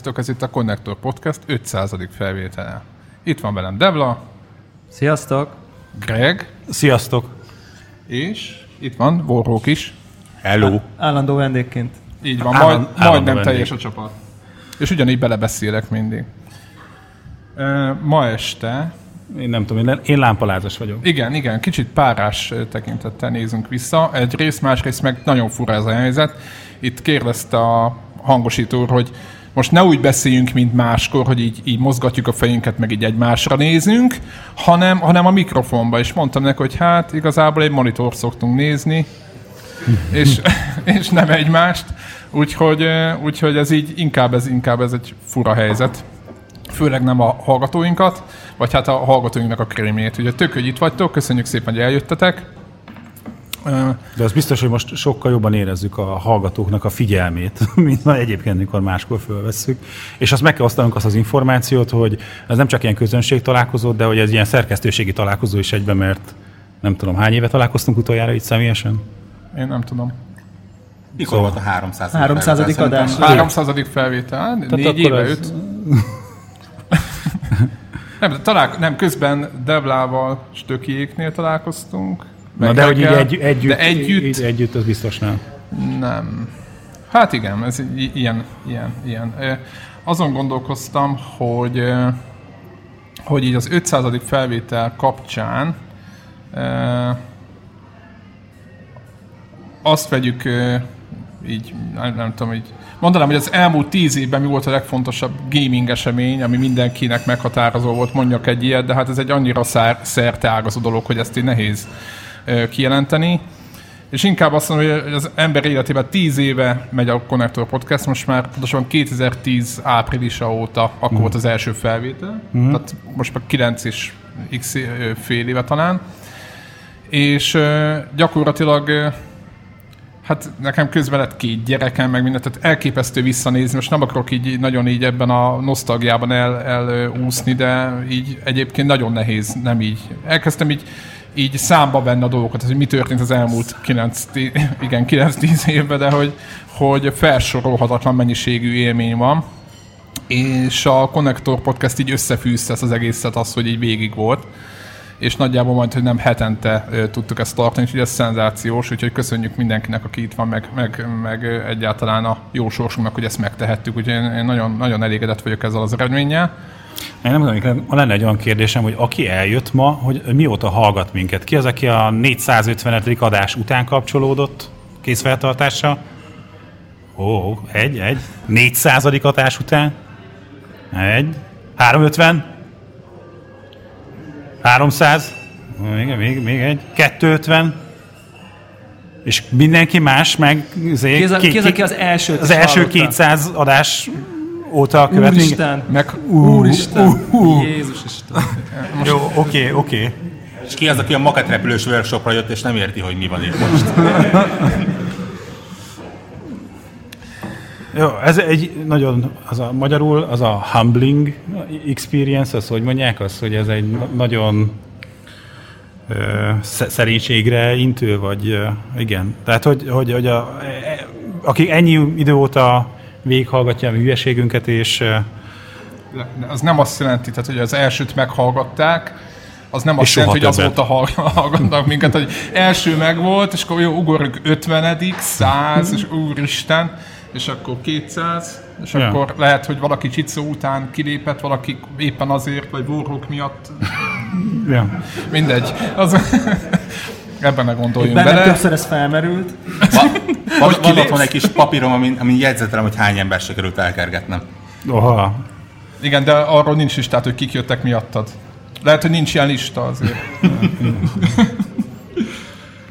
Sziasztok, ez itt a Connector Podcast 500. felvétele. Itt van velem Devla, Sziasztok! Greg, Sziasztok! és itt van Vorrók is. Hello! Állandó vendégként. Így van, majd, majdnem teljes a csapat. És ugyanígy belebeszélek mindig. Ma este, Én nem tudom, én, én lámpalázas vagyok. igen, igen, kicsit párás tekintettel nézünk vissza. Egyrészt, másrészt meg nagyon fura ez a helyzet. Itt kérdezte a hangosító úr, hogy most ne úgy beszéljünk, mint máskor, hogy így, így mozgatjuk a fejünket, meg így egymásra nézünk, hanem, hanem a mikrofonba. És mondtam neki, hogy hát igazából egy monitor szoktunk nézni, és, és nem egymást. Úgyhogy, úgyhogy ez így inkább ez, inkább ez egy fura helyzet. Főleg nem a hallgatóinkat, vagy hát a hallgatóinknak a krémjét. Ugye tök, hogy itt vagytok, köszönjük szépen, hogy eljöttetek. De az biztos, hogy most sokkal jobban érezzük a hallgatóknak a figyelmét, mint ma egyébként, mikor máskor fölvesszük. És azt meg kell osztanunk azt az információt, hogy ez nem csak ilyen közönség találkozó, de hogy ez ilyen szerkesztőségi találkozó is egyben, mert nem tudom, hány éve találkoztunk utoljára itt személyesen? Én nem tudom. Mikor volt a 300. 300. felvétel? adás. Szerintem 300. felvétel, négy akkor éve, ez- öt. nem, de talál, nem, közben Deblával Stökiéknél találkoztunk. Na de hogy így egy, együtt, de együtt Így, együtt, az biztos nem. Nem. Hát igen, ez i- ilyen, ilyen, ilyen. Azon gondolkoztam, hogy, hogy így az 500. felvétel kapcsán azt vegyük így, nem, nem tudom, így mondanám, hogy az elmúlt tíz évben mi volt a legfontosabb gaming esemény, ami mindenkinek meghatározó volt, mondjak egy ilyet, de hát ez egy annyira szár, szerteágazó dolog, hogy ezt így nehéz kijelenteni. És inkább azt mondom, hogy az ember életében 10 éve megy a Connector Podcast, most már pontosan 2010 áprilisa óta, akkor volt az első felvétel, tehát most már 9 és x fél éve talán. És gyakorlatilag Hát nekem közben lett két gyerekem, meg mindent, tehát elképesztő visszanézni. Most nem akarok így nagyon így ebben a nosztalgiában el, elúszni, de így egyébként nagyon nehéz, nem így. Elkezdtem így, így számba venni a dolgokat, hogy mi történt az elmúlt 9, igen, 9-10 évben, de hogy, hogy felsorolhatatlan mennyiségű élmény van. És a Connector Podcast így összefűzte ezt az egészet, az, hogy így végig volt és nagyjából majd, hogy nem hetente tudtuk ezt tartani, úgyhogy ez szenzációs, úgyhogy köszönjük mindenkinek, aki itt van, meg, meg, meg egyáltalán a jó sorsunknak, hogy ezt megtehettük, úgyhogy én nagyon, nagyon elégedett vagyok ezzel az eredménnyel. Én nem tudom, lenne egy olyan kérdésem, hogy aki eljött ma, hogy mióta hallgat minket? Ki az, aki a 450. adás után kapcsolódott készfeltartással? Ó, egy, egy. 400. adás után? Egy. 350? 300? Még, még, még egy. 250? És mindenki más meg... izé, Ki az, ki- ki az, ki- aki az elsőt az első hallotta? 200 adás óta követ minket? Úristen! Meg Úristen! Jézus Isten! Jó, oké, oké. És ki az, aki a maketrepülős workshopra jött, és nem érti, hogy mi van itt most? Jó, ez egy nagyon, az a magyarul, az a humbling experience, az hogy mondják az, hogy ez egy na- nagyon ö, sze- szerénységre intő, vagy ö, igen. Tehát, hogy, hogy, hogy a, e- aki ennyi idő óta végighallgatja a hülyeségünket, és az nem azt jelenti, tehát, hogy az elsőt meghallgatták, az nem azt jelenti, hogy azóta hall- hallgatnak minket, hogy első megvolt, és akkor jó, ugorjuk 50 100, és úristen, és akkor 200, és Ja. akkor lehet, hogy valaki csicó után kilépett, valaki éppen azért, vagy vorrók miatt, ja. mindegy. Az, ebben ne gondoljunk Bennem bele. többször ez felmerült. Van, van, van otthon egy kis papírom, amin, amin jegyzetelem, hogy hány ember sikerült elkergetnem. Oha. Igen, de arról nincs listát, hogy kik jöttek miattad. Lehet, hogy nincs ilyen lista azért.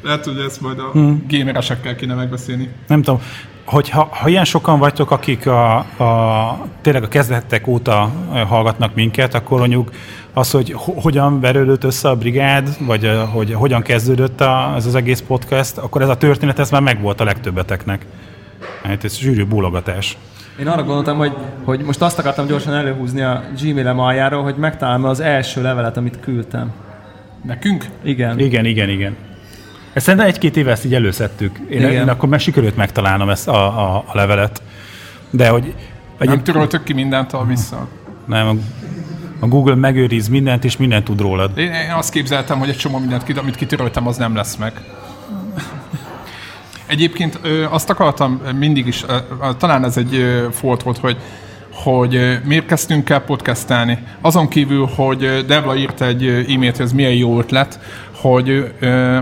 Lehet, hogy ezt majd a gameresekkel kéne megbeszélni. Nem tudom, hogyha ha ilyen sokan vagytok, akik a, a, tényleg a kezdetek óta ö, hallgatnak minket, akkor mondjuk az, hogy ho- hogyan verődött össze a brigád, vagy hogy hogyan kezdődött a, ez az egész podcast, akkor ez a történet, ez már megvolt a legtöbbeteknek. Hát ez zsűrű bólogatás. Én arra gondoltam, hogy, hogy most azt akartam gyorsan előhúzni a Gmail-em aljáról, hogy megtalálom az első levelet, amit küldtem. Nekünk? Igen. Igen, igen, igen. Ezt szerintem egy-két éve ezt így előszedtük. Én, Igen. én akkor meg sikerült megtalálnom ezt a, a, a levelet. De hogy Nem töröltök ki mindent vissza. Nem, a, Google megőriz mindent, és mindent tud rólad. Én, én azt képzeltem, hogy egy csomó mindent, amit kitöröltem, az nem lesz meg. Egyébként ö, azt akartam mindig is, ö, talán ez egy ö, folt volt, hogy hogy miért kezdtünk el podcastelni. Azon kívül, hogy Devla írt egy e-mailt, hogy ez milyen jó ötlet, hogy ö,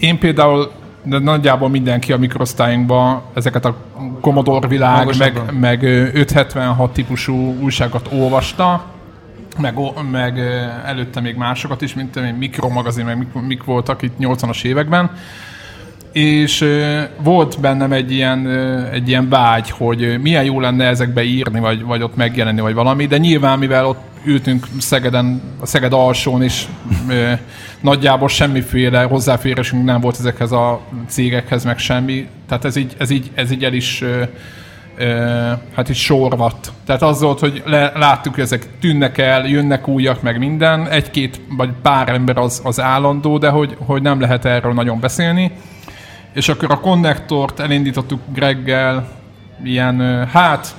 én például de nagyjából mindenki a mikrosztályunkban ezeket a Commodore világ, meg, meg ö, 576 típusú újságot olvasta, meg, meg előtte még másokat is, mint mikromagazin, meg mik, mik voltak itt 80-as években. És volt bennem egy ilyen, egy ilyen vágy, hogy milyen jó lenne ezekbe írni, vagy, vagy ott megjelenni, vagy valami, de nyilván, mivel ott ültünk Szegeden, a Szeged alsón, és ö, nagyjából semmiféle hozzáférésünk nem volt ezekhez a cégekhez, meg semmi. Tehát ez így, ez így, ez így el is ö, hát így sorvat. Tehát az volt, hogy le, láttuk, hogy ezek tűnnek el, jönnek újak, meg minden. Egy-két vagy pár ember az, az állandó, de hogy, hogy nem lehet erről nagyon beszélni. És akkor a konnektort elindítottuk Greggel, ilyen, hát,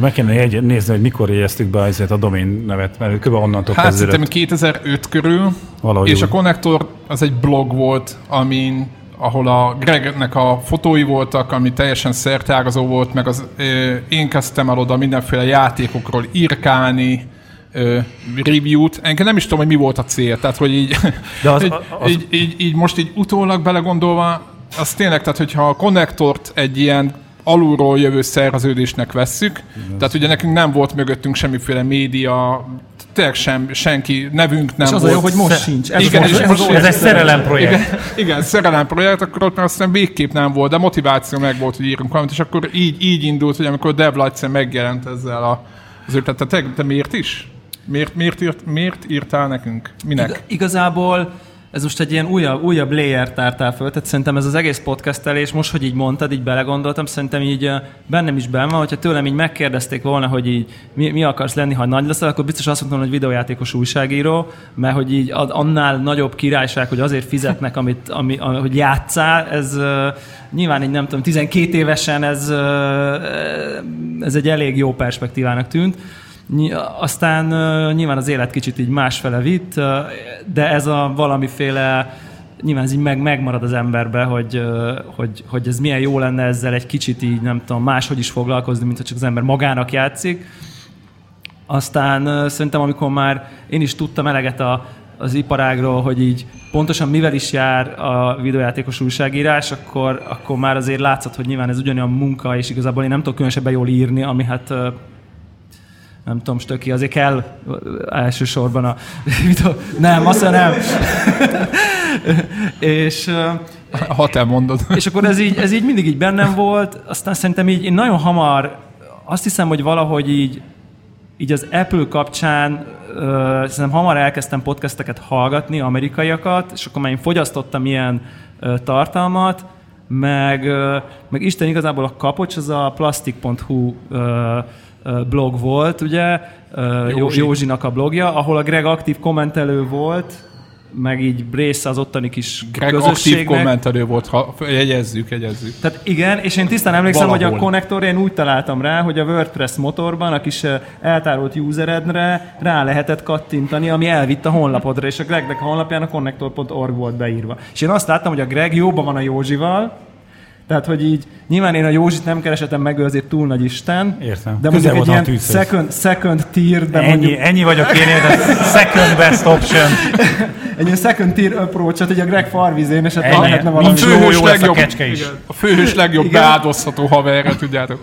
Meg kéne jegy- nézni, hogy mikor jegyeztük be azért a domain nevet, mert kb. onnantól hát szerintem kezdődött. 2005 körül, Valahogy és úgy. a konnektor az egy blog volt, amin ahol a Gregnek a fotói voltak, ami teljesen szertágazó volt, meg az, ö, én kezdtem el oda mindenféle játékokról írkálni, ö, review-t. Engem nem is tudom, hogy mi volt a cél. Tehát, hogy így, De az- így, az- így, így, így, most így utólag belegondolva, az tényleg, tehát hogyha a konnektort egy ilyen alulról jövő szerződésnek vesszük, tehát ugye nekünk nem volt mögöttünk semmiféle média, tényleg sem, senki, nevünk nem És az volt. jó, hogy most sincs. Ez Igen, most, és most az Ez egy szerelem projekt. igen, igen, szerelem projekt, akkor ott már aztán végképp nem volt, de motiváció meg volt, hogy írunk valamit, és akkor így, így indult, hogy amikor Devla egyszer megjelent ezzel a, az ötletet, te, te miért is? Miért, miért, írt, miért írtál nekünk? Minek? Ig- igazából ez most egy ilyen újabb, újabb layer tártál föl, tehát szerintem ez az egész podcastelés, most, hogy így mondtad, így belegondoltam, szerintem így bennem is benne van, hogyha tőlem így megkérdezték volna, hogy így mi, mi akarsz lenni, ha nagy leszel, akkor biztos azt mondtam, hogy videójátékos újságíró, mert hogy így annál nagyobb királyság, hogy azért fizetnek, amit, ami, ami, hogy játszál, ez nyilván egy nem tudom, 12 évesen ez, ez egy elég jó perspektívának tűnt. Aztán nyilván az élet kicsit így másfele vitt, de ez a valamiféle, nyilván ez így meg, megmarad az emberbe, hogy, hogy, hogy ez milyen jó lenne ezzel egy kicsit így, nem tudom, máshogy is foglalkozni, mint hogy csak az ember magának játszik. Aztán szerintem, amikor már én is tudtam eleget a, az iparágról, hogy így pontosan mivel is jár a videójátékos újságírás, akkor, akkor már azért látszott, hogy nyilván ez ugyanolyan munka, és igazából én nem tudok különösebben jól írni, ami hát nem tudom, stöki, azért kell elsősorban a. Nem, azt nem. és, Ha te mondod. és akkor ez így, ez így mindig így bennem volt, aztán szerintem így én nagyon hamar, azt hiszem, hogy valahogy így, így az Apple kapcsán ö, szerintem hamar elkezdtem podcasteket hallgatni, amerikaiakat, és akkor már én fogyasztottam ilyen ö, tartalmat, meg, ö, meg Isten igazából a kapocs, az a plastic.hu ö, blog volt, ugye, Józsi. Józsinak a blogja, ahol a Greg aktív kommentelő volt, meg így része az ottani kis Greg aktív közösségnek. kommentelő volt, ha jegyezzük, jegyezzük. Tehát igen, és én tisztán emlékszem, Valahol. hogy a konnektor én úgy találtam rá, hogy a WordPress motorban a kis eltárolt useredre rá lehetett kattintani, ami elvitt a honlapodra, és a Gregnek a honlapján a connector.org volt beírva. És én azt láttam, hogy a Greg jóban van a Józsival, tehát, hogy így nyilván én a Józsit nem keresetem meg, ő azért túl nagy Isten. Értem. De Közel mondjuk egy a ilyen second, second tier, de Ennyi, mondjuk ennyi vagyok én, de second best option. egy ilyen second tier approach-ot, hogy a Greg farvizén esetleg Ennyi. lehetne valami. jó, főhős jó lesz a legjobb- kecske is. Igen. A főhős legjobb Igen. beáldozható haverre, tudjátok.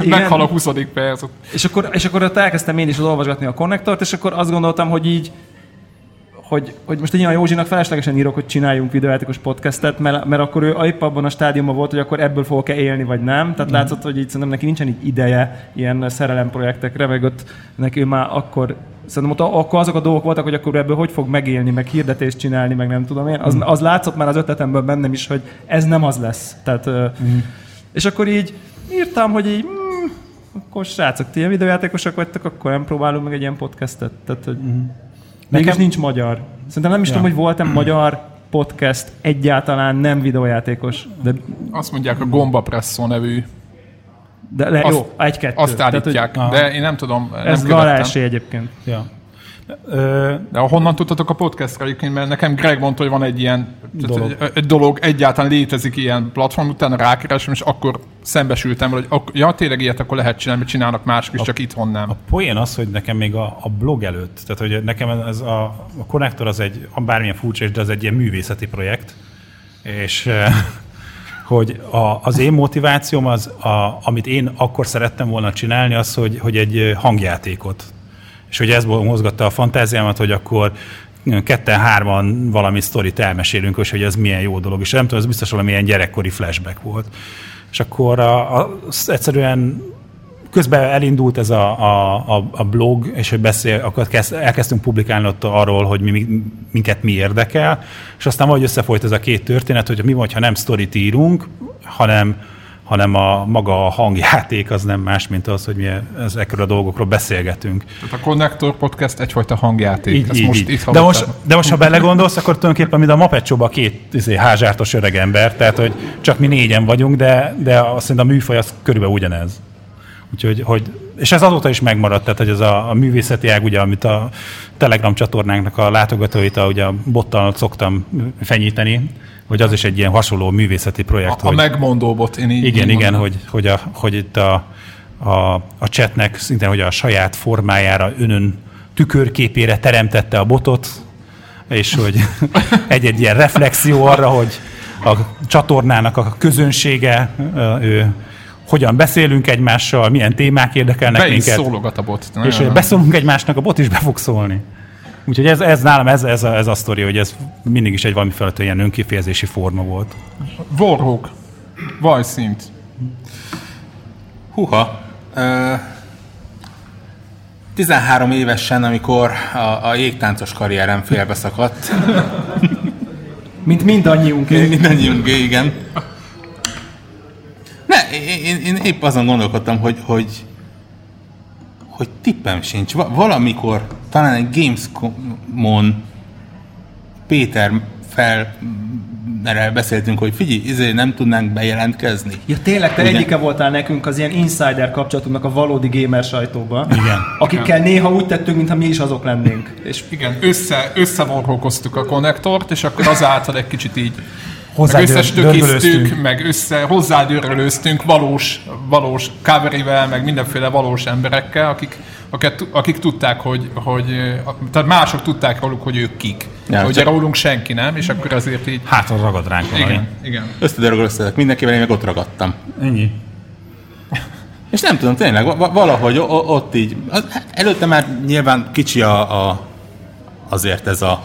igen. Meghal a 20. perc. És akkor, és akkor ott elkezdtem én is olvasgatni a konnektort, és akkor azt gondoltam, hogy így, hogy, hogy most egy olyan Józsinak feleslegesen írok, hogy csináljunk videójátékos podcastet, mert, mert akkor ő épp abban a stádiumban volt, hogy akkor ebből fogok-e élni, vagy nem. Tehát mm. látszott, hogy így szerintem neki nincsen így ideje ilyen szerelem projektekre, meg ott neki ő már akkor Szerintem ott akkor azok a dolgok voltak, hogy akkor ebből hogy fog megélni, meg hirdetést csinálni, meg nem tudom én. Az, az látszott már az ötletemből bennem is, hogy ez nem az lesz. Tehát, mm. És akkor így írtam, hogy így, mm, akkor srácok, ti ilyen videójátékosok vagytok, akkor nem próbálunk meg egy ilyen podcastet. Tehát, hogy mm. Mégis Nekem- nincs magyar. Szerintem nem is Ja. tudom, hogy volt-e magyar podcast egyáltalán nem videójátékos. De Azt mondják a Gomba Presso nevű De le, Azt- jó, egy-kettő. Azt Tehát, hogy állítják, de én nem tudom, nem Ez követtem. valási egyébként. Ja. De honnan tudtatok a podcastra egyébként, mert nekem Greg mondta, hogy van egy ilyen Dolog. egy, egy dolog egyáltalán létezik ilyen platform, utána rákeresem, és akkor szembesültem vele, hogy ak- ja, tényleg ilyet akkor lehet csinálni, mert csinálnak mások is, csak itthon nem. A poén az, hogy nekem még a, a blog előtt, tehát hogy nekem ez a, a konnektor az egy, bármilyen furcsa, is, de az egy ilyen művészeti projekt, és hogy a, az én motivációm az, a, amit én akkor szerettem volna csinálni, az, hogy, hogy egy hangjátékot. És hogy ez mozgatta a fantáziámat, hogy akkor ketten-hárman valami sztorit elmesélünk, és hogy ez milyen jó dolog. És nem tudom, ez biztos valamilyen gyerekkori flashback volt. És akkor a, a, egyszerűen közben elindult ez a, a, a, blog, és hogy beszél, akkor kezd, elkezdtünk publikálni ott arról, hogy mi, minket mi érdekel, és aztán valahogy összefolyt ez a két történet, hogy mi van, ha nem sztorit írunk, hanem, hanem a maga a hangjáték az nem más, mint az, hogy mi ezekről a dolgokról beszélgetünk. Tehát a Connector Podcast egyfajta hangjáték. Így, Ezt így, most így. itt de, most, de most, ha belegondolsz, akkor tulajdonképpen mint a Mapecsóban két izé, házsártos öreg ember, tehát hogy csak mi négyen vagyunk, de, de azt szerintem a műfaj az körülbelül ugyanez. Úgyhogy, hogy, és ez azóta is megmaradt, tehát hogy ez a, a művészeti ág, ugye, amit a Telegram csatornánknak a látogatóit, a, ugye a bottal szoktam fenyíteni, hogy az is egy ilyen hasonló művészeti projekt. A, a hogy, megmondó bot, én így igen, így igen, hogy, hogy, a, hogy itt a, a, a chatnek szinte, hogy a saját formájára, önön tükörképére teremtette a botot, és hogy egy-egy ilyen reflexió arra, hogy a csatornának a közönsége, ő, hogyan beszélünk egymással, milyen témák érdekelnek Be minket. szólogat a bot. És hogy beszólunk egymásnak, a bot is be fog szólni. Úgyhogy ez, ez nálam ez, ez, a, ez a sztori, hogy ez mindig is egy valami felett ilyen önkifejezési forma volt. Warhawk. Vajszint. Húha. Ö, 13 évesen, amikor a, a jégtáncos karrierem félbeszakadt, Mint mindannyiunk. mindannyiunk, igen. Ne, én, én, épp azon gondolkodtam, hogy, hogy, hogy tippem sincs. Va- valamikor, talán egy Gamescom-on Péter fel erre beszéltünk, hogy figyelj, izé nem tudnánk bejelentkezni. Ja tényleg, te Ugye? egyike voltál nekünk az ilyen insider kapcsolatunknak a valódi gamer sajtóba. Igen. Akikkel néha úgy tettünk, mintha mi is azok lennénk. És Igen, össze, összevorholkoztuk a konnektort, és akkor azáltal egy kicsit így Hozzá meg összestökéztük, meg össze, hozzádörölöztünk valós, valós coverével, meg mindenféle valós emberekkel, akik, akik, akik tudták, hogy, hogy, tehát mások tudták róluk, hogy ők kik. Ja, csak- rólunk senki nem, és akkor azért így, Hát az ragad ránk valami. igen, igen. Összedörögölöztetek mindenkivel, én meg ott ragadtam. Ennyi. És nem tudom, tényleg, va- valahogy ott így, előtte már nyilván kicsi a, a, azért ez a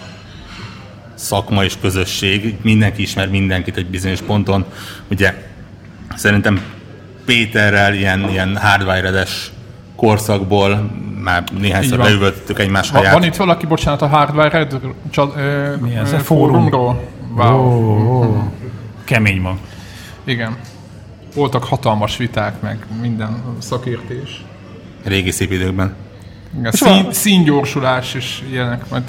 szakma és közösség, mindenki ismer mindenkit egy bizonyos ponton. Ugye szerintem Péterrel ilyen, ilyen hardwire-edes korszakból már néhányszor van. leüvöltöttük egymás Ha, haját. van itt valaki, bocsánat, a Hardware Mi ez? ö, A fórum? fórumról? Wow. Kemény ma. Igen. Voltak hatalmas viták, meg minden szakértés. Régi szép időkben. Igen, szín, színgyorsulás és ilyenek. Majd,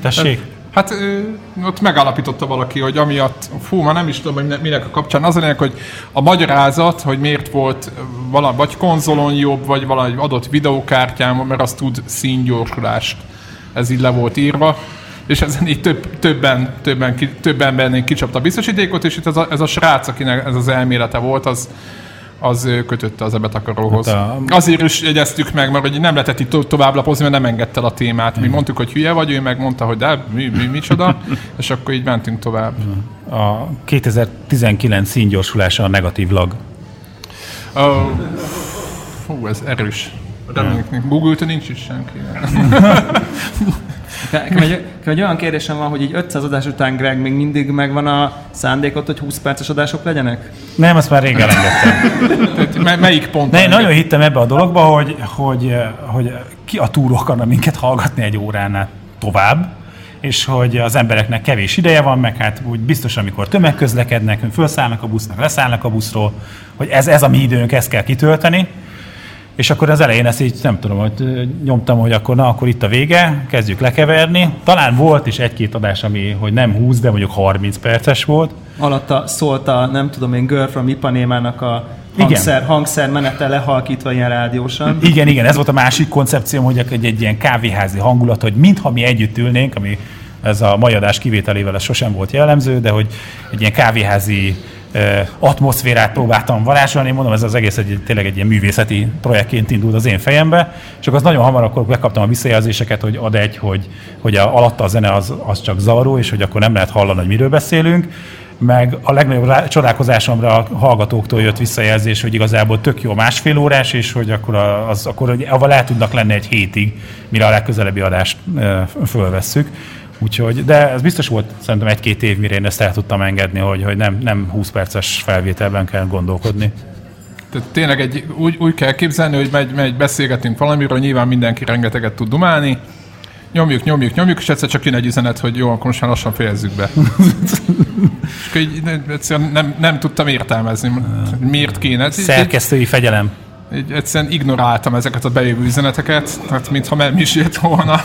Tessék? hát ö, ott megállapította valaki, hogy amiatt, fú, már nem is tudom, hogy minek a kapcsán, az a lényeg, hogy a magyarázat, hogy miért volt valami, vagy konzolon jobb, vagy valami adott videókártyán, mert az tud színgyorsulást. Ez így le volt írva. És ezen így több, többen, többen, több embernél kicsapta a biztosítékot, és itt ez a, ez a srác, akinek ez az elmélete volt, az, az ö, kötötte az ebetakaróhoz. Hát Azért is jegyeztük meg, mert hogy nem lehetett itt to- tovább lapozni, mert nem engedte a témát. Mi mondtuk, hogy hülye vagy, ő meg mondta, hogy de, mi, mi, micsoda, és akkor így mentünk tovább. A 2019 színgyorsulása a negatív lag. Oh, fú, ez erős. Reméljük, Google-te nincs is senki. nekem egy, egy olyan kérdésem van, hogy így 500 adás után Greg még mindig megvan a szándékot, hogy 20 perces adások legyenek? Nem, azt már rég elengedtem. Me- melyik pont? Ne, nagyon hittem ebbe a dologba, hogy, hogy, hogy ki a túró akarna minket hallgatni egy óránál tovább, és hogy az embereknek kevés ideje van, meg hát úgy biztos, amikor tömegközlekednek, felszállnak a busznak, leszállnak a buszról, hogy ez, ez a mi időnk, ezt kell kitölteni. És akkor az elején ezt így nem tudom, hogy nyomtam, hogy akkor na, akkor itt a vége, kezdjük lekeverni. Talán volt is egy-két adás, ami, hogy nem 20, de mondjuk 30 perces volt. Alatta szólt a, nem tudom én, Girl from Ipanémának a hangszer, hangszer menete lehalkítva ilyen rádiósan. Igen, igen, ez volt a másik koncepcióm, hogy egy, egy ilyen kávéházi hangulat, hogy mintha mi együtt ülnénk, ami ez a mai adás kivételével ez sosem volt jellemző, de hogy egy ilyen kávéházi atmoszférát próbáltam varázsolni, mondom, ez az egész egy, tényleg egy ilyen művészeti projektként indult az én fejembe, és akkor az nagyon hamar akkor bekaptam a visszajelzéseket, hogy ad egy, hogy, hogy a, alatta a zene az, az csak zavaró, és hogy akkor nem lehet hallani, hogy miről beszélünk, meg a legnagyobb rá- csodálkozásomra a hallgatóktól jött visszajelzés, hogy igazából tök jó másfél órás, és hogy akkor, az, akkor hogy avval el tudnak lenni egy hétig, mire a legközelebbi adást e, fölvesszük. Úgyhogy, de ez biztos volt szerintem egy-két év, mire én ezt el tudtam engedni, hogy, hogy nem, nem 20 perces felvételben kell gondolkodni. Tehát tényleg egy, úgy, úgy kell képzelni, hogy megy, megy, beszélgetünk valamiről, nyilván mindenki rengeteget tud dumálni, nyomjuk, nyomjuk, nyomjuk, és egyszer csak jön egy üzenet, hogy jó, akkor most már lassan fejezzük be. és akkor így nem- egyszerűen nem, nem tudtam értelmezni, miért kéne. Szerkesztői fegyelem. így egyszerűen ignoráltam ezeket a bejövő üzeneteket, hát mintha nem is jött volna,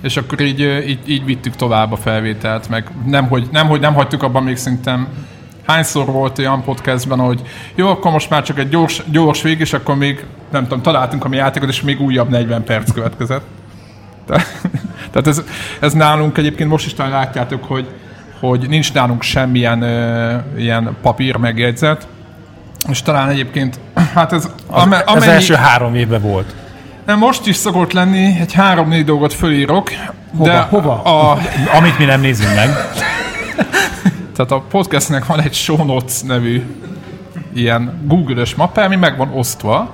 és akkor így, így, így vittük tovább a felvételt, meg nem hogy, nem, hogy nem hagytuk abban még szerintem hányszor volt olyan podcastben, hogy jó, akkor most már csak egy gyors, gyors vég, és akkor még, nem tudom, találtunk a mi játékot, és még újabb 40 perc következett. Te- Tehát ez, ez nálunk egyébként most is talán látjátok, hogy, hogy nincs nálunk semmilyen ö, ilyen papír megjegyzet, és talán egyébként, hát ez ame- az első három évben volt. Most is szokott lenni, egy három-négy dolgot fölírok. Hova? De Hova? A, Amit mi nem nézünk meg. tehát a podcastnek van egy show notes nevű ilyen Google-ös mappe, ami meg van osztva.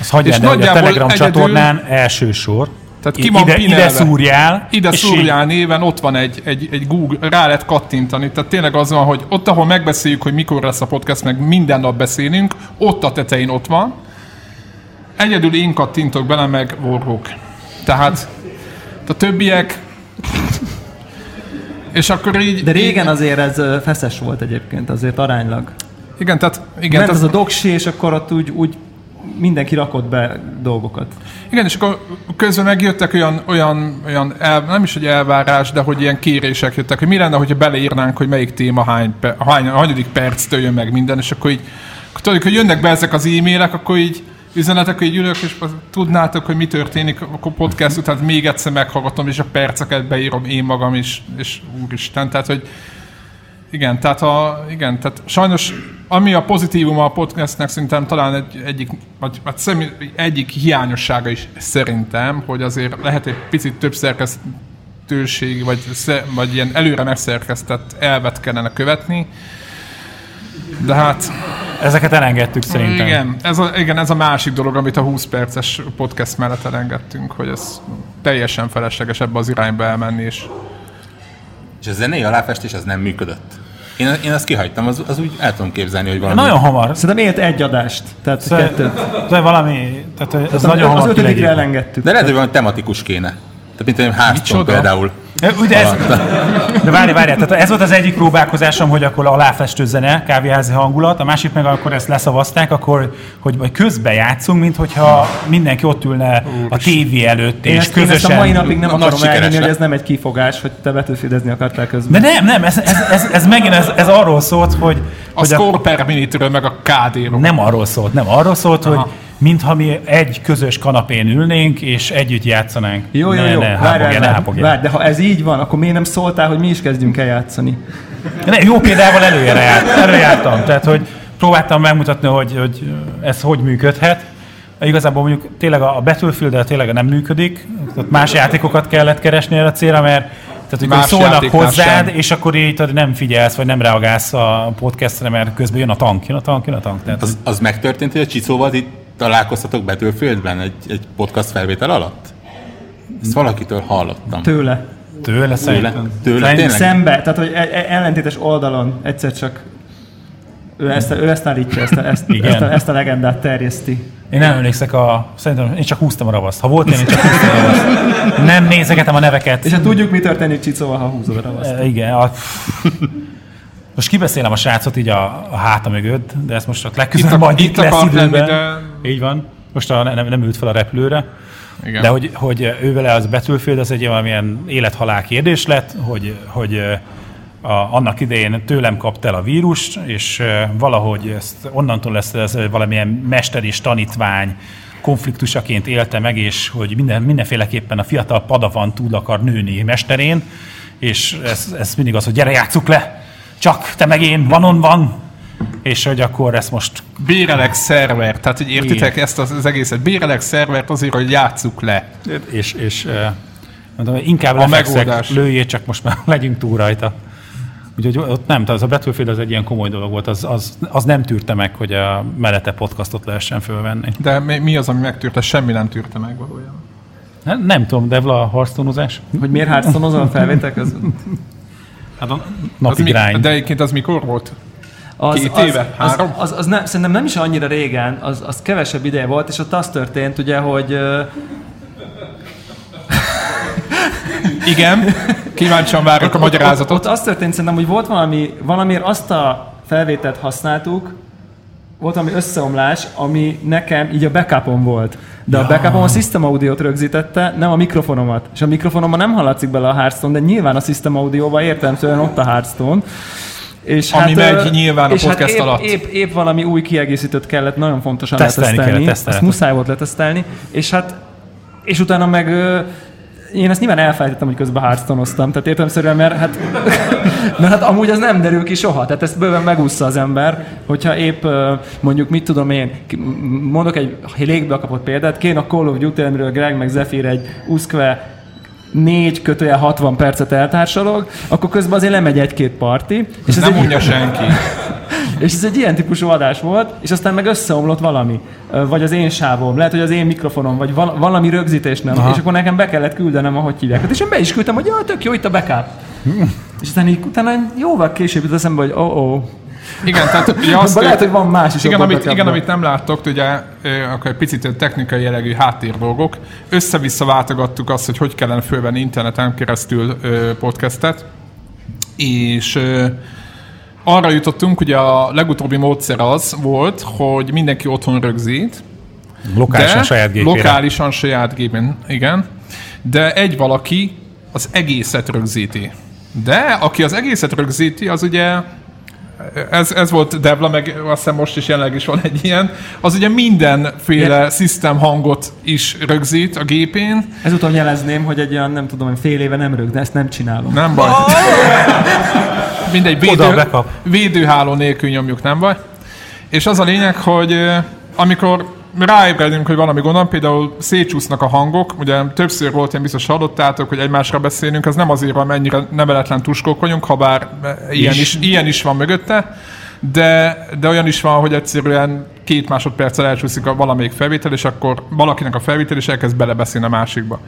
Az hagyj És el, de hogy a Telegram egyedül- csatornán első sor. Tehát ki van ide, pinelve. ide szúrjál. Ide szúrjál néven, ott van egy, egy, egy Google, rá lehet kattintani. Tehát tényleg az van, hogy ott, ahol megbeszéljük, hogy mikor lesz a podcast, meg minden nap beszélünk, ott a tetején ott van. Egyedül én kattintok bele, meg vorhok. Tehát a többiek... És akkor így... De régen azért ez feszes volt egyébként, azért aránylag. Igen, tehát... Igen, Ment tehát, az a doksi, és akkor ott úgy, úgy mindenki rakott be dolgokat. Igen, és akkor közben megjöttek olyan, olyan, olyan el, nem is hogy elvárás, de hogy ilyen kérések jöttek, hogy mi lenne, hogyha beleírnánk, hogy melyik téma hány, hány hanyadik perctől jön meg minden, és akkor így, akkor tudjuk, hogy jönnek be ezek az e-mailek, akkor így üzenetek, hogy ülök, és tudnátok, hogy mi történik, akkor podcast után még egyszer meghallgatom, és a perceket beírom én magam is, és úristen, tehát, hogy igen, tehát, a, igen, tehát sajnos ami a pozitívuma a podcastnek szerintem talán egy, egyik, vagy, vagy személy, egyik hiányossága is szerintem, hogy azért lehet egy picit több szerkesztőség, vagy, vagy ilyen előre megszerkesztett elvet kellene követni. De hát Ezeket elengedtük szerintem. igen ez, a, igen, ez a másik dolog, amit a 20 perces podcast mellett elengedtünk, hogy ez teljesen felesleges ebbe az irányba elmenni, és És a zenei aláfestés az nem működött. Én, én azt kihagytam, az, az úgy el tudom képzelni, hogy valami... Nagyon hamar. Szerintem élt egy adást, tehát Szóval- kettőt. De valami, tehát ez Az, nagyon az hamar ötödikre kilegyít. elengedtük. De lehet, hogy valami tematikus kéne. Tehát mint egy Hearthstone Micsoda? például. Ugye ez, de várj, várj, tehát ez volt az egyik próbálkozásom, hogy akkor aláfestő zene, kávéházi hangulat, a másik meg akkor ezt leszavazták, akkor, hogy majd közben játszunk, mint hogyha mindenki ott ülne a tévé előtt, Én és ezt, én ezt közösen... a mai napig nem akarom elhinni, hogy ez nem egy kifogás, hogy te betűfidezni akartál közben. De nem, nem, ez, ez, ez, ez megint ez, ez arról szólt, hogy, a hogy score per minute meg a KD-ról. nem arról szólt, nem arról szólt, hogy mintha mi egy közös kanapén ülnénk, és együtt játszanánk. Jó, jó, ne, jó. Ne, várj, várj, ne várj, várj, de ha ez így van, akkor miért nem szóltál, hogy mi is kezdjünk el játszani? Ne, jó példával előre járt, előjártam, tehát hogy próbáltam megmutatni, hogy, hogy ez hogy működhet. Igazából mondjuk tényleg a battlefield tényleg nem működik, tehát más játékokat kellett keresni erre a célra, mert tehát, hogy Más szólnak játéknál hozzád, sem. és akkor így nem figyelsz, vagy nem reagálsz a podcastre, mert közben jön a tank, jön a tank, jön a tank. Tehát, Az, az megtörtént, hogy a Csicóval itt találkoztatok Battlefieldben egy, egy podcast felvétel alatt? Ezt valakitől hallottam. Tőle. tőle szerintem. Tőle, tényleg? Szembe, tehát hogy e- e- ellentétes oldalon egyszer csak ő ezt, ő ezt állítja, ezt a, ezt, Igen. ezt, a, ezt a legendát terjeszti. Én nem emlékszek a... Szerintem én csak húztam a ravaszt. Ha volt én, én csak húztam a ravaszt. Nem nézegetem a neveket. És hát tudjuk, mi történik Csicóval, ha húzod a ravaszt. E, Igen. A... Most kibeszélem a srácot így a, a háta mögött, de ezt most Itt legközelebb majd itt itt lesz akart lenni, időben. de- Így van. Most a, nem, nem ült fel a repülőre. Igen. De hogy, hogy ő vele az Battlefield, az egy valamilyen élethalál kérdés lett, hogy, hogy a, annak idején tőlem kapta el a vírus, és valahogy ezt onnantól lesz ez valamilyen mester és tanítvány konfliktusaként élte meg, és hogy minden, mindenféleképpen a fiatal padavan túl akar nőni mesterén, és ez, ez mindig az, hogy gyere, játsszuk le! Csak te meg én, van van! És hogy akkor ezt most... Bérelek szervert, tehát hogy értitek ezt az, az egészet. Bérelek szervert azért, hogy játsszuk le. És, és mondom, inkább A lefekszek, megoldás. lőjél, csak most már legyünk túl rajta. Úgyhogy ott nem, tehát az a Battlefield az egy ilyen komoly dolog volt, az, az, az nem tűrte meg, hogy a mellette podcastot lehessen fölvenni. De mi, mi az, ami megtűrte? Semmi nem tűrte meg valójában. Nem, nem tudom, Devla a hearthstone Hogy miért hearthstone a felvétel közben? Hát a Az napi mi, grind. de egyébként az mikor volt? Az, Két az, éve? Az, Három? az, az, nem, szerintem nem is annyira régen, az, az kevesebb ideje volt, és ott az történt, ugye, hogy Igen. Kíváncsian várok a ott, magyarázatot. ott az történt szerintem, hogy volt valami, valamiért azt a felvételt használtuk, volt valami összeomlás, ami nekem így a backupom volt. De a backupom a System Audio-t rögzítette, nem a mikrofonomat. És a mikrofonomban nem hallatszik bele a Hearthstone, de nyilván a System Audio-ban értelmszerűen ott a Hearthstone. És Ami hát, meg nyilván és a podcast hát épp, alatt. Épp, épp valami új kiegészítőt kellett nagyon fontosan tesztelni letesztelni. Kellett. Ezt muszáj volt letesztelni. És hát, és utána meg én ezt nyilván elfelejtettem, hogy közben hearthstone tehát értelemszerűen, mert hát, mert hát amúgy az nem derül ki soha, tehát ezt bőven megúszza az ember, hogyha épp mondjuk, mit tudom én, mondok egy légből kapott példát, kén a Call of Duty, amiről Greg meg Zephyr egy úszkve 4 kötője 60 percet eltársalog, akkor közben azért lemegy egy-két parti. És ez nem egy... mondja senki. és ez egy ilyen típusú adás volt, és aztán meg összeomlott valami. Vagy az én sávom, lehet, hogy az én mikrofonom, vagy valami rögzítés nem. Aha. És akkor nekem be kellett küldenem, ahogy hívják. Hát és én be is küldtem, hogy ja, tök jó, itt a backup. Hm. és aztán így, utána jóval később jut eszembe, hogy ó, oh, oh, igen, tehát ugye azt, lehet, hogy van más is. igen, amit, igen, amit nem láttok, ugye akkor egy picit technikai jellegű háttér dolgok. Össze-vissza váltogattuk azt, hogy hogy kellene fölvenni interneten keresztül podcastet, és arra jutottunk, hogy a legutóbbi módszer az volt, hogy mindenki otthon rögzít, Lokálisan de saját gépére. Lokálisan saját gépén, igen. De egy valaki az egészet rögzíti. De aki az egészet rögzíti, az ugye ez, ez volt Devla, meg azt hiszem most is jelenleg is van egy ilyen, az ugye mindenféle system hangot is rögzít a gépén. Ezúton jelezném, hogy egy olyan, nem tudom, hogy fél éve nem rög, de ezt nem csinálom. Nem baj. Mindegy, Oda a védő, védőháló nélkül nyomjuk, nem baj. És az a lényeg, hogy amikor ráébredünk, hogy valami gond van, például szétcsúsznak a hangok, ugye többször volt, én biztos hallottátok, hogy egymásra beszélünk, az nem azért van, mert ennyire neveletlen tuskók vagyunk, ha bár ilyen is, Is. ilyen is van mögötte, de, de olyan is van, hogy egyszerűen két másodperccel elcsúszik a valamelyik felvétel, és akkor valakinek a felvétel, és elkezd belebeszélni a másikba.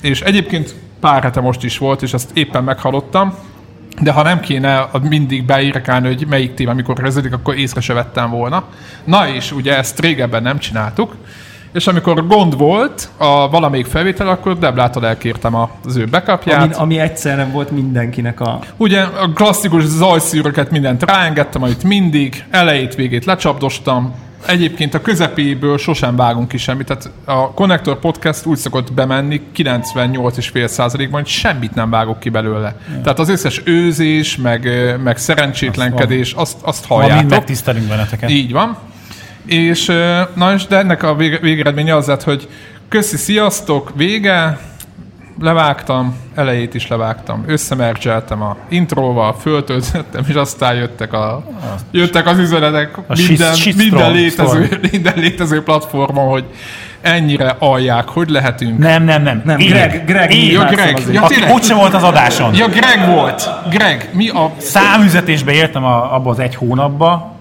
És egyébként pár hete most is volt, és ezt éppen meghallottam, de ha nem kéne mindig beírkálni, hogy melyik téma mikor kezdődik, akkor észre se vettem volna. Na és ugye ezt régebben nem csináltuk, és amikor gond volt a valamelyik felvétel, akkor Deblától elkértem az ő backupját. Ami, ami egyszerre volt mindenkinek a... Ugye a klasszikus zajszűröket mindent ráengedtem, amit mindig, elejét, végét lecsapdostam. Egyébként a közepéből sosem vágunk ki semmit. Tehát a Connector Podcast úgy szokott bemenni 98,5%-ban, hogy semmit nem vágok ki belőle. Tehát az összes őzés, meg, meg szerencsétlenkedés, azt, azt Ma mind halljátok. megtisztelünk benneteket. Így van. És, na és de ennek a vége, végeredménye az lett, hogy köszi, sziasztok, vége, levágtam, elejét is levágtam, összemercseltem a intróval, föltöltöttem, és aztán jöttek, a, jöttek az üzenetek A minden, shit- minden, létező, minden létező platformon, hogy ennyire alják, hogy lehetünk. Nem, nem, nem. Nem, Én. Greg, Greg Én. Ja, Greg, ja, tényleg. úgysem volt az adáson. Ja, Greg volt. Greg, mi a... Számüzetésbe értem a, abba az egy hónapba.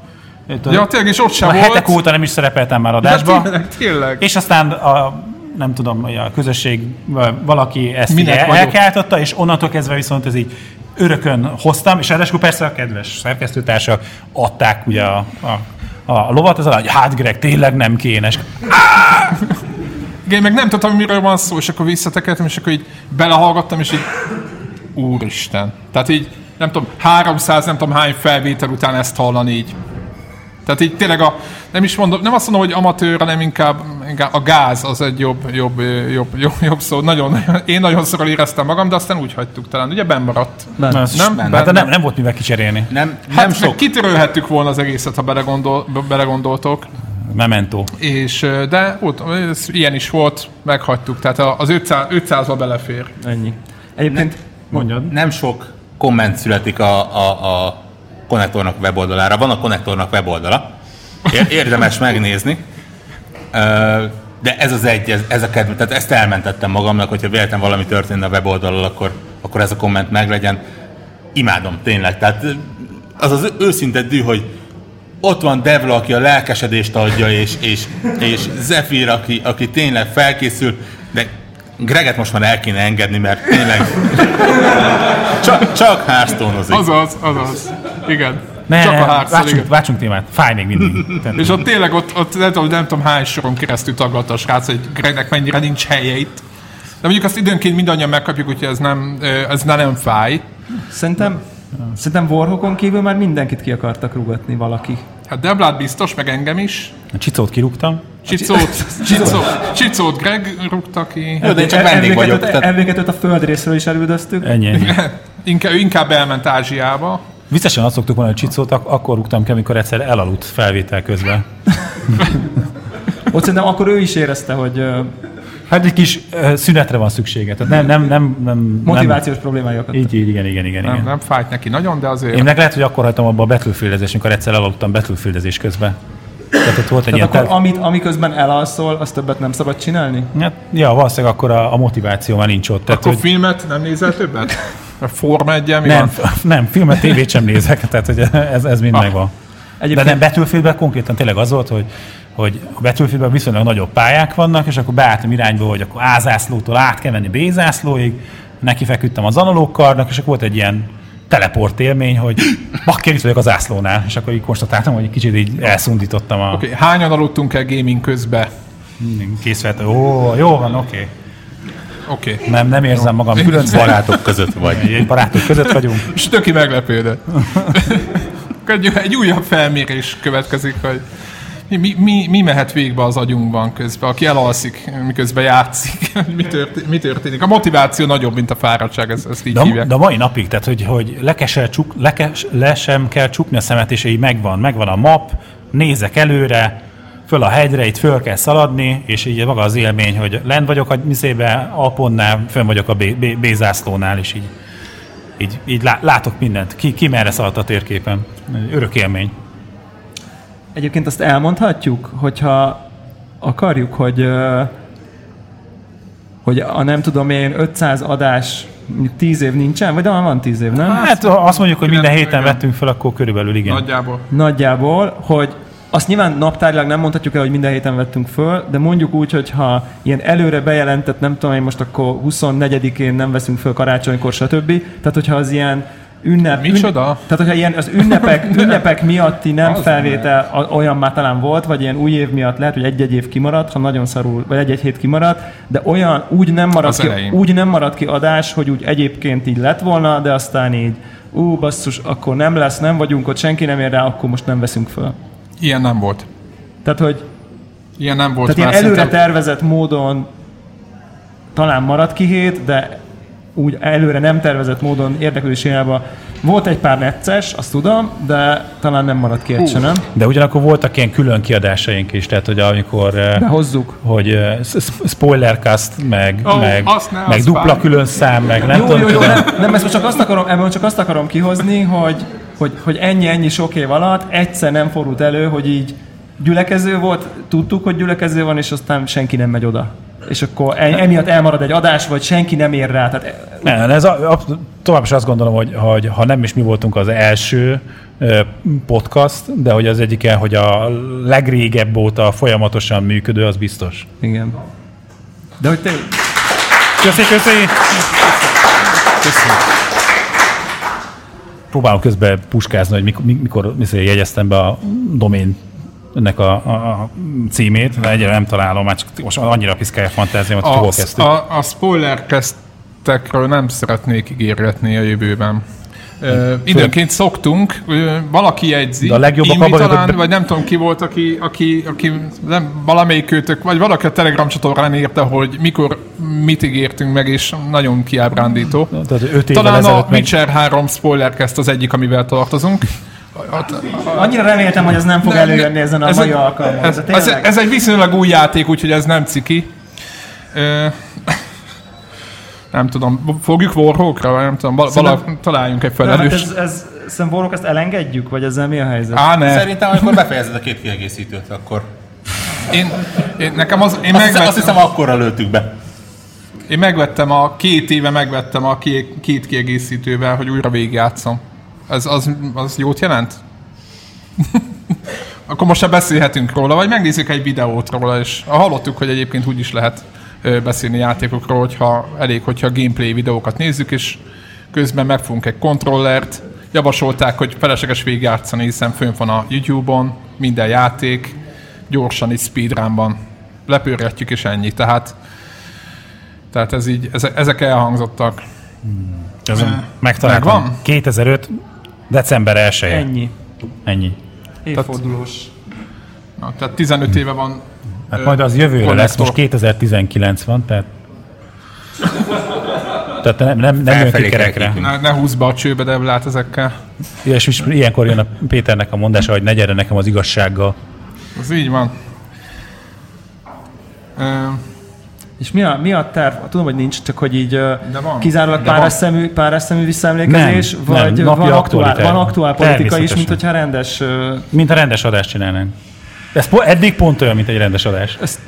Ja, tényleg, és ott sem a volt. hetek óta nem is szerepeltem már Ja, adásba. tényleg, tényleg. És aztán a, nem tudom, hogy a közösség, valaki ezt Minek el- vagyok? elkiáltotta, és onnantól kezdve viszont ez így örökön hoztam, és ráadásul persze a kedves szerkesztőtársak adták ugye a, a, a lovat, az alá, hogy hát Greg, tényleg nem kénes. Igen, meg nem tudtam, miről van szó, és akkor visszatekertem, és akkor így belehallgattam, és így úristen. Tehát így, nem tudom, 300, nem tudom hány felvétel után ezt hallani így. Tehát így tényleg a, nem is mondom, nem azt mondom, hogy amatőr, hanem inkább, inkább a gáz az egy jobb, jobb, jobb, jobb, jobb szó. Nagyon, én nagyon szorral éreztem magam, de aztán úgy hagytuk talán. Ugye benn maradt. Ben. Nem? Hát, Ben- de nem, nem volt mivel kicserélni. Nem, Hát nem sok kitörölhettük volna az egészet, ha belegondol, belegondoltok. Memento. És, de ott, ez ilyen is volt, meghagytuk. Tehát az 500, 500-ba belefér. Ennyi. Egyébként mondjad. nem sok komment születik a, a, a konnektornak weboldalára. Van a konnektornak weboldala. Ér- Érdemes megnézni. De ez az egy, ez, ez a kedve, tehát ezt elmentettem magamnak, hogyha véletlen valami történne a weboldalon, akkor, akkor ez a komment meglegyen. Imádom, tényleg. Tehát az az őszinte dű, hogy ott van Devla, aki a lelkesedést adja, és, és, és Zephyr, aki, aki tényleg felkészül, de Greget most már el kéne engedni, mert tényleg csak, csak hearthstone Azaz, azaz. Igen. Ne, Csak a Hearthstone, váltsunk, igen. váltsunk témát. Fáj még mindig. És ott tényleg ott, ott nem, tudom, nem tudom hány soron keresztül taglalta a srác, hogy Gregnek mennyire nincs helye itt. De mondjuk azt időnként mindannyian megkapjuk, úgyhogy ez nem, ez ne nem fáj. Szerintem, szerintem Warhawkon kívül már mindenkit ki akartak rugatni valaki. Hát Deblát biztos, meg engem is. a csicót kirúgtam. Csicót, Csicót, Csicót Greg rúgta ki. Jó, de én csak vendég vagyok. Tehát a földrészről is elüldöztük. Ennyi, ennyi. Inkább, inkább elment Ázsiába. Viccesen azt szoktuk mondani, hogy csicót ak- akkor rúgtam ki, amikor egyszer elaludt felvétel közben. Ott szerintem akkor ő is érezte, hogy Hát egy kis szünetre van szüksége. Tehát nem, nem, nem, nem motivációs problémái Nem. akadtak. Így, így, igen, igen, igen. Nem, igen. nem fájt neki nagyon, de azért... Én meg lehet, hogy akkor hagytam abba a Battlefieldezést, amikor egyszer elaludtam Battlefieldezés közben. Tehát ott volt egy Tehát ilyen... akkor amit, amiközben elalszol, azt többet nem szabad csinálni? Hát, ja, valószínűleg akkor a, a motiváció már nincs ott. Tehát, Akkor hogy filmet nem nézel többet? A Forma 1 mi nem, van? nem, filmet, tévét sem nézek, tehát hogy ez, ez mind Ah. megvan. De Egyébként nem, Battlefieldben konkrétan tényleg az volt, hogy, hogy a Battlefieldben viszonylag nagyobb pályák vannak, és akkor beálltam irányba, hogy akkor A zászlótól át kell menni B zászlóig, neki feküdtem az analóg karnak, és akkor volt egy ilyen teleport élmény, hogy bakker, itt vagyok az zászlónál, és akkor így konstatáltam, hogy egy kicsit így elszundítottam a Oké, okay. hányan aludtunk el gaming közben? készvet. Ó, jó van, oké. Oké. Okay. Nem, nem érzem magam külön barátok között vagy. Egy barátok között vagyunk. És töki meglepődött. egy, egy újabb felmérés következik, hogy mi, mi, mi, mehet végbe az agyunkban közben, aki elalszik, miközben játszik, mi, történik, mi történik. A motiváció nagyobb, mint a fáradtság, ezt, ezt így De, hívják. de mai napig, tehát hogy, hogy le, ke se csuk, le, ke, le sem kell csukni a szemet, és így megvan. Megvan a map, nézek előre, föl a hegyre, itt föl kell szaladni, és így maga az élmény, hogy lent vagyok a mizébe, Alponnál, fönn vagyok a B, B, B zászlónál, és így, így, így lá, látok mindent. Ki, ki merre szaladt a térképen. Örök élmény. Egyébként azt elmondhatjuk, hogyha akarjuk, hogy hogy a nem tudom én 500 adás mondjuk 10 év nincsen, vagy de van 10 év, nem? Hát ha azt mondjuk, hogy minden héten vettünk fel, akkor körülbelül igen. Nagyjából. Nagyjából, hogy azt nyilván naptárilag nem mondhatjuk el, hogy minden héten vettünk föl, de mondjuk úgy, hogy ha ilyen előre bejelentett, nem tudom én most akkor 24-én nem veszünk föl karácsonykor, stb. Tehát, hogyha az ilyen ünnep... Micsoda? Ün, tehát, hogyha ilyen az ünnepek, ünnepek miatti nem Az felvétel a- olyan már talán volt, vagy ilyen új év miatt lehet, hogy egy-egy év kimaradt, ha nagyon szarul, vagy egy-egy hét kimaradt, de olyan úgy nem marad Az ki, elején. úgy nem marad ki adás, hogy úgy egyébként így lett volna, de aztán így ú, basszus, akkor nem lesz, nem vagyunk ott, senki nem ér rá, akkor most nem veszünk föl. Ilyen nem volt. Tehát, hogy Ilyen nem volt tehát ilyen előre szerintem- tervezett módon talán marad ki hét, de úgy előre nem tervezett módon érdeklődés irányába volt egy pár necces, azt tudom, de talán nem maradt ki egy se, nem? De ugyanakkor voltak ilyen külön kiadásaink is, tehát hogy amikor eh, De hozzuk. hogy uh, spoilercast, meg, Ó, meg, azt ne, meg azt dupla bár- külön szám, meg nem Jó, tudom, jó, jó, nem, nem ezt most csak azt akarom, ebből csak azt akarom kihozni, hogy, hogy, hogy ennyi, ennyi sok év alatt egyszer nem fordult elő, hogy így gyülekező volt, tudtuk, hogy gyülekező van, és aztán senki nem megy oda. És akkor e- emiatt elmarad egy adás, vagy senki nem ér rá. Tehát Nem, ez a, a, tovább is azt gondolom, hogy, hogy ha nem is mi voltunk az első podcast, de hogy az egyike, hogy a legrégebb óta folyamatosan működő, az biztos. igen. De hogy te, Köszi, köszi! Próbálom közben puskázni, hogy mikor, mikor, mikor jegyeztem be a domén ennek a, a, címét, de egyre nem találom, már csak most annyira piszkálja a fantáziámat, hogy hol kezdtük. a, a spoiler kezdtekről nem szeretnék ígérgetni a jövőben. Ö, időnként szoktunk, ö, valaki jegyzi, De a legjobbak abban, talán, be- vagy nem tudom ki volt, aki, aki, aki nem, valamelyik őtök, vagy valaki a Telegram csatornán írta, hogy mikor mit ígértünk meg, és nagyon kiábrándító. Tehát öt évvel Talán a meg... Witcher 3 spoilercast az egyik, amivel tartozunk. Hát, Annyira reméltem, hogy ez nem fog Ne- előjönni ezen a ez mai alkalmon. Ez, ez, ez egy viszonylag új játék, úgyhogy ez nem ciki. Ö, nem tudom, fogjuk Warhawkra, vagy nem tudom, val- vala, találjunk egy hát felelőst. ez, ez, szerintem Warhawk ezt elengedjük, vagy ezzel mi a helyzet? Á, ne. Szerintem, amikor befejezed a két kiegészítőt, akkor... Én, én, nekem az, én, Azt hiszem, megvettem, azt hiszem akkorra lőttük be. én megvettem a két éve megvettem a két, két kiegészítővel, hogy újra végigjátszom. Ez az, az jót jelent? Akkor most se beszélhetünk róla, vagy megnézzük egy videót róla, és hallottuk, hogy egyébként úgy is lehet beszélni játékokról, hogyha elég, hogyha gameplay videókat nézzük, és közben megfogunk egy kontrollert. Javasolták, hogy felesleges végigjátszani, hiszen fönn van a YouTube-on minden játék, gyorsan is speedrunban lepörgetjük, és ennyi. Tehát, tehát ez így, ezek, elhangzottak. Ez megtaláltam. Megvan? 2005. december 1 -e. Ennyi. Ennyi. Évfordulós. Na, tehát 15 éve van Hát Ö, majd az jövőre lesz, most 2019 van, tehát... Tehát nem, nem, nem jön ki kerekre. Ne, ne húzz be a csőbe, de lát ezekkel. És is ilyenkor jön a Péternek a mondása, hogy ne gyere nekem az igazsággal. Az így van. Ö, És mi a, mi a terv? Tudom, hogy nincs, csak hogy így kizárólag van. szemű, páros szemű visszaemlékezés, Nem, vagy nem, van, aktuál, van aktuál politika is, mint hogyha rendes... Mint a rendes adást csinálnánk. Ez po- eddig pont olyan, mint egy rendes adás. Ezt,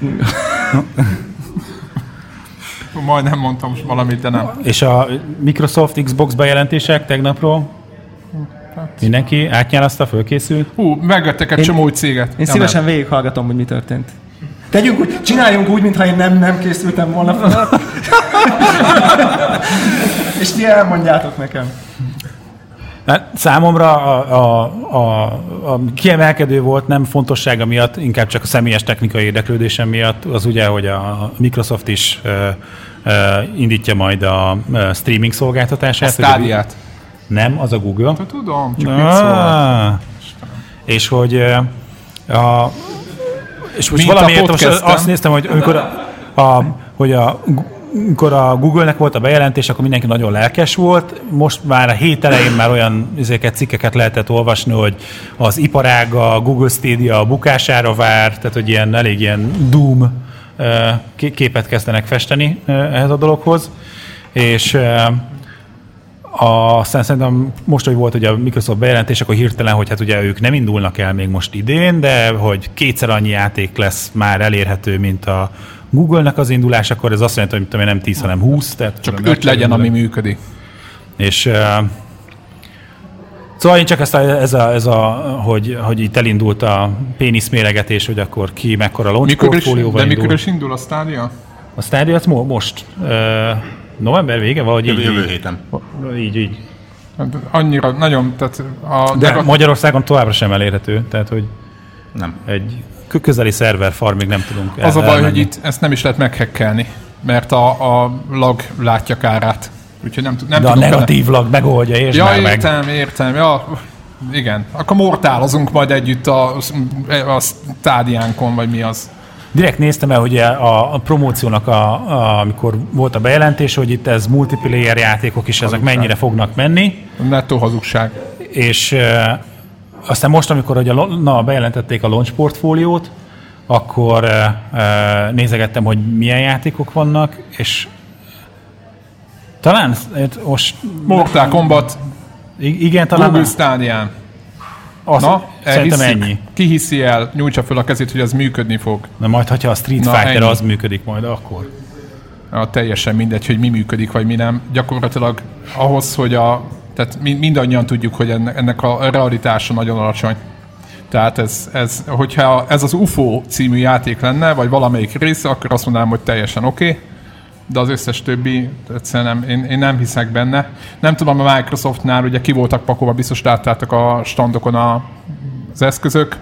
majdnem mondtam most valamit, de nem. És a Microsoft Xbox bejelentések tegnapról? Mindenki átnyálaszta, fölkészült? Hú, megvettek egy csomó új céget. én szívesen végighallgatom, hogy mi történt. Tegyünk úgy, csináljunk úgy, mintha én nem, nem készültem volna fel. És ti elmondjátok nekem. Hát számomra a, a, a, a kiemelkedő volt, nem fontossága miatt, inkább csak a személyes technikai érdeklődésem miatt, az ugye, hogy a Microsoft is ö, ö, indítja majd a ö, streaming szolgáltatását. a- stádiát. Nem, az a Google. Tudom, csak. Ah, és hogy a, és most a valamiért most azt néztem, hogy amikor a, a, hogy a amikor a Google-nek volt a bejelentés, akkor mindenki nagyon lelkes volt. Most már a hét elején már olyan izéket, cikkeket lehetett olvasni, hogy az iparág a Google Stadia bukására vár, tehát hogy ilyen elég ilyen doom képet kezdenek festeni ehhez a dologhoz. És a, aztán szerintem most, hogy volt ugye a Microsoft bejelentés, akkor hirtelen, hogy hát ugye ők nem indulnak el még most idén, de hogy kétszer annyi játék lesz már elérhető, mint a Google-nek az indulás, akkor ez azt jelenti, hogy tudom nem 10, hanem 20. Tehát Csak öt legyen, ami működik. És uh, szóval én csak ezt a, ez a, ez a hogy, hogy itt elindult a péniszméregetés, hogy akkor ki mekkora launch Mikor portfólióval de indul. mikor is indul a stádia? A Stadia az mo- most. Uh, november vége, valahogy Jövő, így, jövő így, héten. így, így. Hát Annyira, nagyon, tehát a... De a- Magyarországon továbbra sem elérhető, tehát hogy Nem. egy kö- közeli szerver farmig nem tudunk Az a baj, elmenni. hogy itt ezt nem is lehet meghekkelni, mert a, a lag látja kárát. Úgyhogy nem, tud- nem De a negatív lag megoldja, és Ja, már meg. értem, értem. Ja, igen. Akkor mortálozunk majd együtt a, a stádiánkon, vagy mi az. Direkt néztem el, hogy a, a promóciónak, a, a, amikor volt a bejelentés, hogy itt ez multiplayer játékok is, ezek Hazugság. mennyire fognak menni, Nettó hazugság. és e, aztán most, amikor hogy a, na, bejelentették a launch portfóliót, akkor e, e, nézegettem, hogy milyen játékok vannak, és talán most Mortal Kombat, igen, talán Google Stadián. Az, Na, szerintem ennyi. Ki hiszi el, nyújtsa fel a kezét, hogy ez működni fog. Na majd, hogyha a Street Na, Fighter ennyi. az működik majd, akkor. Ja, teljesen mindegy, hogy mi működik, vagy mi nem. Gyakorlatilag ahhoz, hogy a... Tehát mi- mindannyian tudjuk, hogy enne- ennek a realitása nagyon alacsony. Tehát ez, ez, hogyha ez az UFO című játék lenne, vagy valamelyik része, akkor azt mondanám, hogy teljesen oké. Okay, de az összes többi, egyszerűen nem, én, én nem hiszek benne. Nem tudom, a Microsoftnál ugye ki voltak pakolva, biztos láttátok a standokon a, az eszközök.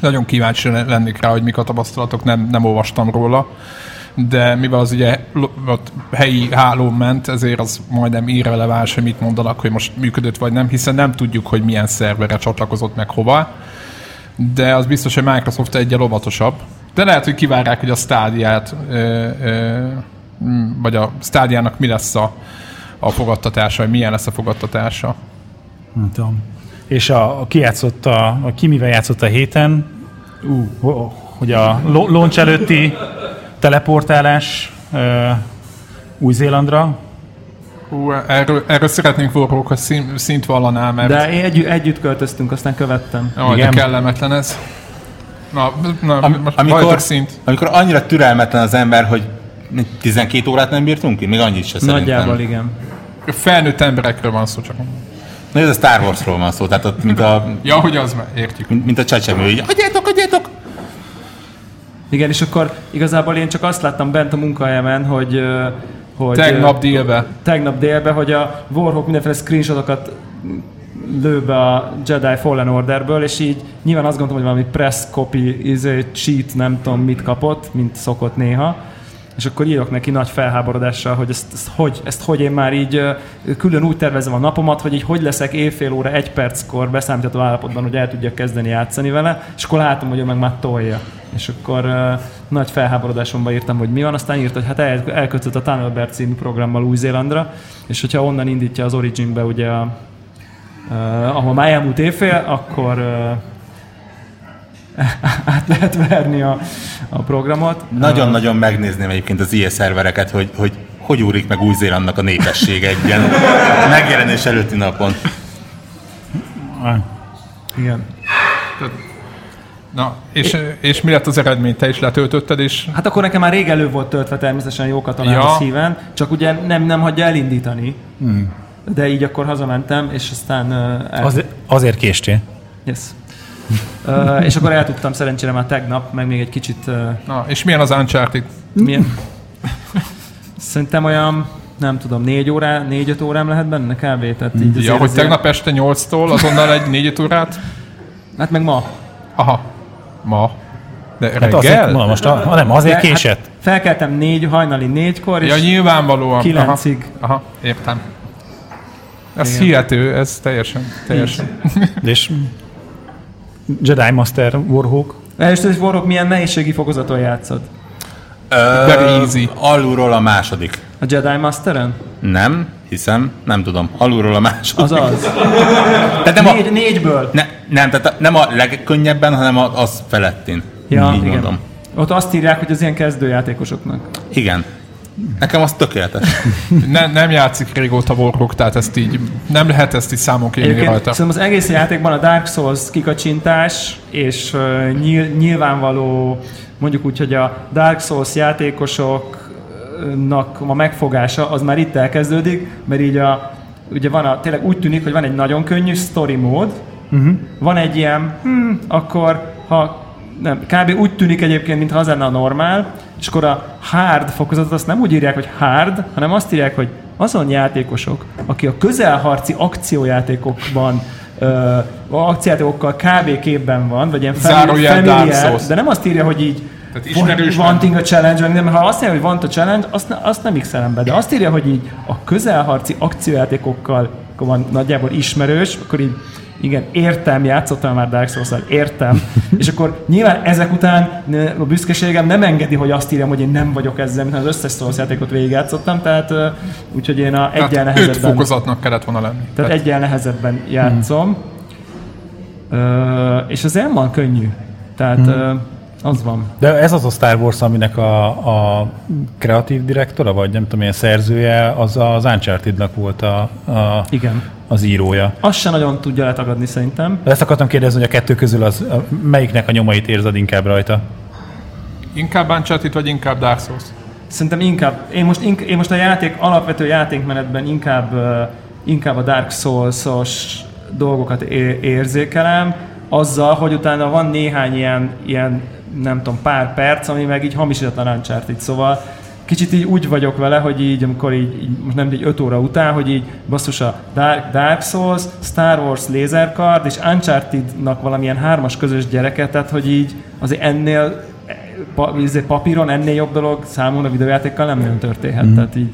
Nagyon kíváncsi lennék rá, hogy mik a tapasztalatok, nem, nem olvastam róla. de mivel az ugye ott helyi hálón ment, ezért az majdnem irreleváns, hogy mit mondanak, hogy most működött vagy nem, hiszen nem tudjuk, hogy milyen szerverre csatlakozott meg hova, de az biztos, hogy Microsoft egyel óvatosabb. De lehet, hogy kivárják, hogy a stádiát, vagy a stádiának mi lesz a, a fogadtatása, vagy milyen lesz a fogadtatása. Nem tudom. És a, a ki játszott a, a ki mivel játszott a héten, uh, hogy a launch előtti teleportálás uh, Új-Zélandra, Hú, erről, erről szeretnénk Warhawk, hogy szín, szint vallaná, mert De én együtt, együtt költöztünk, aztán követtem. Jaj, de igen. kellemetlen ez. Na, na Am, most amikor... szint. amikor annyira türelmetlen az ember, hogy 12 órát nem bírtunk ki? Még annyit se Nagyjából szerintem. igen. Felnőtt emberekről van szó csak. Na, ez a Star Warsról van szó, tehát ott mint a, Ja, hogy az, értjük. mint, mint a csecsemő, így adjátok, adjátok! Igen, és akkor igazából én csak azt láttam bent a munkahelyemen, hogy, hogy Tegnap ö, délbe. tegnap délben, hogy a Warhawk mindenféle screenshotokat lő be a Jedi Fallen Orderből, és így nyilván azt gondolom, hogy valami press copy, izé, cheat, nem tudom mit kapott, mint szokott néha, és akkor írok neki nagy felháborodással, hogy ezt, ezt, hogy, ezt hogy én már így külön úgy tervezem a napomat, hogy így hogy leszek évfél óra, egy perckor beszámítható állapotban, hogy el tudjak kezdeni játszani vele, és akkor látom, hogy ő meg már tolja. És akkor uh, nagy felháborodásomban írtam, hogy mi van, aztán írt, hogy hát el, elkötött a Tunnelbert című programmal Új-Zélandra, és hogyha onnan indítja az Originbe ugye a, uh, ahol már elmúlt évfél, akkor uh, át lehet verni a, a programot. Nagyon-nagyon megnézném egyébként az ilyen szervereket, hogy, hogy hogy úrik meg Új-Zélandnak a népessége egy ilyen megjelenés előtti napon. Igen. Na, és, és mi lett az eredmény? Te is letöltötted, és Hát akkor nekem már rég elő volt töltve természetesen jó katonára Ja. szíven, csak ugye nem, nem hagyja elindítani. Hmm. De így akkor hazamentem, és aztán uh, el... azért, azért késtél. Yes. Uh, és akkor el tudtam szerencsére már tegnap, meg még egy kicsit uh, na, és milyen az Uncharted? milyen... Szerintem olyan, nem tudom, négy órá, négy-öt órám lehet benne kb. Tehát így Ja, azért hogy azért- tegnap este 8-tól azonnal egy 4 órát? Hát meg ma. Aha, ma. De Hát azért, reggel? mondom, most a, nem, azért De, késett. Hát felkeltem négy, hajnali négykor, és Ja, nyilvánvalóan. kilencig. Aha, aha értem. Ez Igen. hihető, ez teljesen, teljesen. És Jedi Master Warhawk. Először is Warhawk milyen nehézségi fokozaton játszod? Very easy. Alulról a második. A Jedi Masteren? Nem, hiszem, nem tudom. Alulról a második. Az az. Tehát nem a, Négy, négyből. ne, nem, tehát a- nem a legkönnyebben, hanem a, az felettin. Ja, Így igen. mondom. Ott azt írják, hogy az ilyen kezdőjátékosoknak. Igen. Nekem az tökéletes. Ne, nem játszik régóta Warhawk, tehát ezt így, nem lehet ezt így számon kérni rajta. szerintem az egész játékban a Dark Souls kikacsintás és uh, nyil, nyilvánvaló, mondjuk úgy, hogy a Dark Souls játékosoknak a megfogása az már itt elkezdődik, mert így a, ugye van a, tényleg úgy tűnik, hogy van egy nagyon könnyű story mód, uh-huh. van egy ilyen, hm, akkor ha nem, kb. úgy tűnik egyébként, mintha az lenne a normál, és akkor a hard fokozatot azt nem úgy írják, hogy hard, hanem azt írják, hogy azon játékosok, aki a közelharci akciójátékokban ö, akciójátékokkal kb. képben van, vagy ilyen Souls. de nem azt írja, hogy így Tehát ismerős wanting a challenge, vagy nem, ha azt írja, hogy want a challenge, azt, azt nem x be, de azt írja, hogy így a közelharci akciójátékokkal akkor van nagyjából ismerős, akkor így igen, értem, játszottam már Dark souls értem. és akkor nyilván ezek után a büszkeségem nem engedi, hogy azt írjam, hogy én nem vagyok ezzel, mint az összes Souls játékot végigjátszottam, tehát úgyhogy én a egyen Tehát öt nehezebben, fokozatnak kellett volna lenni. tehát egyen nehezebben játszom. Ö, és az nem van könnyű. Tehát ö, az van. De ez az a Star Wars, aminek a, a kreatív direktora, vagy nem tudom, milyen szerzője, az az Uncharted-nak volt a, a, Igen. az írója. Azt se nagyon tudja letagadni szerintem. De ezt akartam kérdezni, hogy a kettő közül az, a- melyiknek a nyomait érzed inkább rajta? Inkább Uncharted, vagy inkább Dark Souls? Szerintem inkább, én most, ink, én most a játék, alapvető játékmenetben inkább, inkább a Dark Souls-os dolgokat é- érzékelem, azzal, hogy utána van néhány ilyen, ilyen nem tudom, pár perc, ami meg így hamisítatlan Uncharted, szóval kicsit így úgy vagyok vele, hogy így, amikor így, így most nem egy 5 óra után, hogy így basszus a Dark, Dark Souls, Star Wars Lasercard és Uncharted-nak valamilyen hármas közös gyereke, tehát hogy így azért ennél pa, izé, papíron ennél jobb dolog számomra videójátékkal nem nagyon történhet. Mm. Tehát így,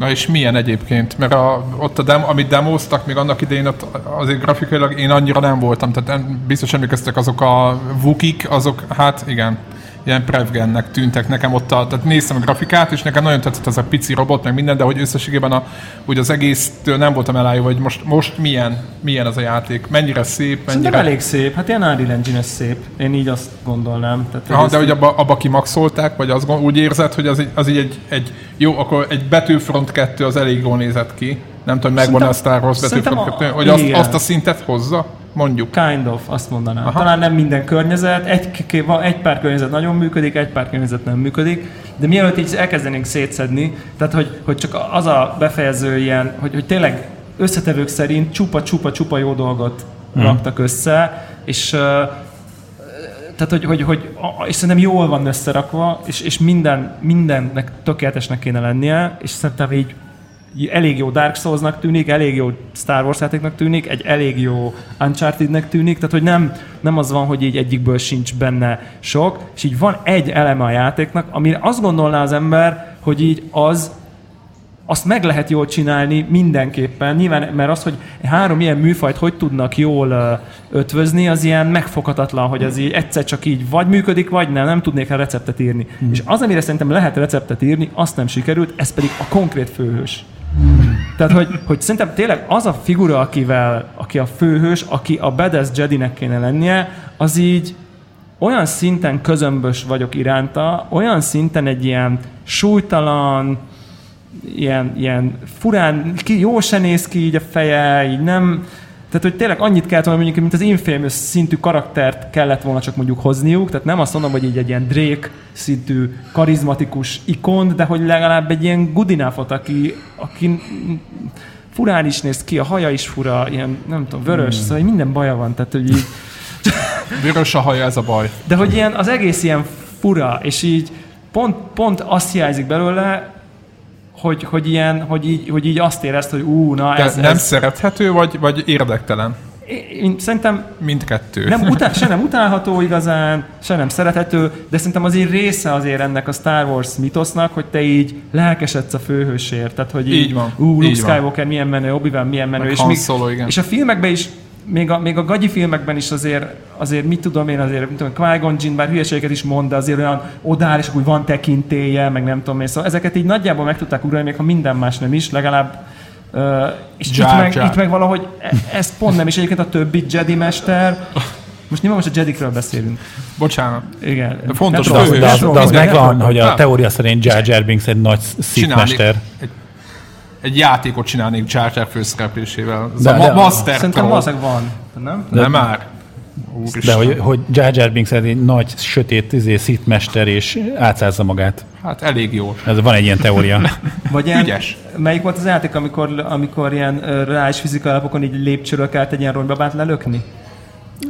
Na és milyen egyébként? Mert a, ott a dem, amit demoztak, még annak idején ott azért grafikailag én annyira nem voltam, tehát biztos emlékeztek azok a Vukik, azok, hát igen, ilyen Prevgennek tűntek nekem ott, a, tehát néztem a grafikát, és nekem nagyon tetszett az a pici robot, meg minden, de hogy összességében a, úgy az egésztől nem voltam elájulva, hogy most, most milyen, milyen az a játék, mennyire szép, mennyire... Szerintem elég szép, hát ilyen Unreal Engine szép, én így azt gondolnám. Tehát, Aha, de hogy abba, abba kimaxolták, vagy az, úgy érzed, hogy az, az így egy, egy, jó, akkor egy Betűfront 2 az elég jól nézett ki. Nem tudom, megvan a Star Wars Betűfront 2, hogy azt, azt a szintet hozza? Mondjuk. Kind of, azt mondanám. Aha. Talán nem minden környezet, egy, egy pár környezet nagyon működik, egy pár környezet nem működik, de mielőtt így elkezdenénk szétszedni, tehát hogy, hogy csak az a befejező ilyen, hogy, hogy tényleg összetevők szerint csupa-csupa-csupa jó dolgot hmm. raktak össze, és tehát, hogy, hogy, hogy, és szerintem jól van összerakva, és, és minden, mindennek tökéletesnek kéne lennie, és szerintem így elég jó Dark Souls-nak tűnik, elég jó Star Wars játéknak tűnik, egy elég jó Uncharted-nek tűnik, tehát hogy nem, nem az van, hogy így egyikből sincs benne sok, és így van egy eleme a játéknak, amire azt gondolná az ember, hogy így az azt meg lehet jól csinálni mindenképpen. Nyilván, mert az, hogy három ilyen műfajt hogy tudnak jól ötvözni, az ilyen megfoghatatlan, hogy az így egyszer csak így vagy működik, vagy nem, nem tudnék rá receptet írni. Hmm. És az, amire szerintem lehet receptet írni, azt nem sikerült, ez pedig a konkrét főhős. Tehát, hogy, hogy szerintem tényleg az a figura, akivel, aki a főhős, aki a badass Jedinek kéne lennie, az így olyan szinten közömbös vagyok iránta, olyan szinten egy ilyen súlytalan, ilyen, ilyen furán, ki, jó se néz ki így a feje, így nem, tehát, hogy tényleg annyit kellett volna mondjuk, mint az Infamous szintű karaktert kellett volna csak mondjuk hozniuk, tehát nem azt mondom, hogy így egy ilyen Drake szintű karizmatikus ikon, de hogy legalább egy ilyen Goodenough-ot, aki, aki furán is néz ki, a haja is fura, ilyen, nem tudom, vörös, hmm. szóval minden baja van, tehát hogy így... Vörös a haja, ez a baj. De hogy ilyen, az egész ilyen fura, és így pont, pont azt hiányzik belőle, hogy, hogy, ilyen, hogy, így, hogy így azt érezt, hogy ú, na ez... nem ez... szerethető, vagy, vagy érdektelen? Én szerintem... Mindkettő. Nem utál, se nem utálható igazán, se nem szerethető, de szerintem azért része azért ennek a Star Wars mitosznak, hogy te így lelkesedsz a főhősért. Tehát, hogy így, így van. Ú, Luke így Skywalker van. milyen menő, obi milyen menő. Meg és, még, Solo, igen. és a filmekben is még a, még a gagyi filmekben is azért, azért mit tudom én, azért, mit tudom, Qui-Gon Jinn, bár hülyeségeket is mond, de azért olyan odáll, és úgy van tekintélye, meg nem tudom én. Szóval ezeket így nagyjából meg tudták uralni, még ha minden más nem is, legalább Uh, és Jar, itt, meg, itt meg valahogy e, ez pont nem, is egyébként a többi Jedi mester, most nyilván most a Jedikről beszélünk. Bocsánat. Igen. De fontos, de, az, de, az, de az megvan, hogy a teória szerint Jar Jar Binks egy nagy szítmester. Egy egy játékot csinálnék Jar Jar főszereplésével. Ez de, a ma- Master Szerintem valószínűleg van. Nem? De, nem már. Úristen. De hogy, hogy Jar Jar Binks egy nagy, sötét izé, szitmester és átszázza magát. Hát elég jó. Ez van egy ilyen teória. Vagy ilyen, Ügyes. Melyik volt az játék, amikor, amikor ilyen reális fizikai alapokon így lépcsőről kellett egy ilyen ronybabát lelökni?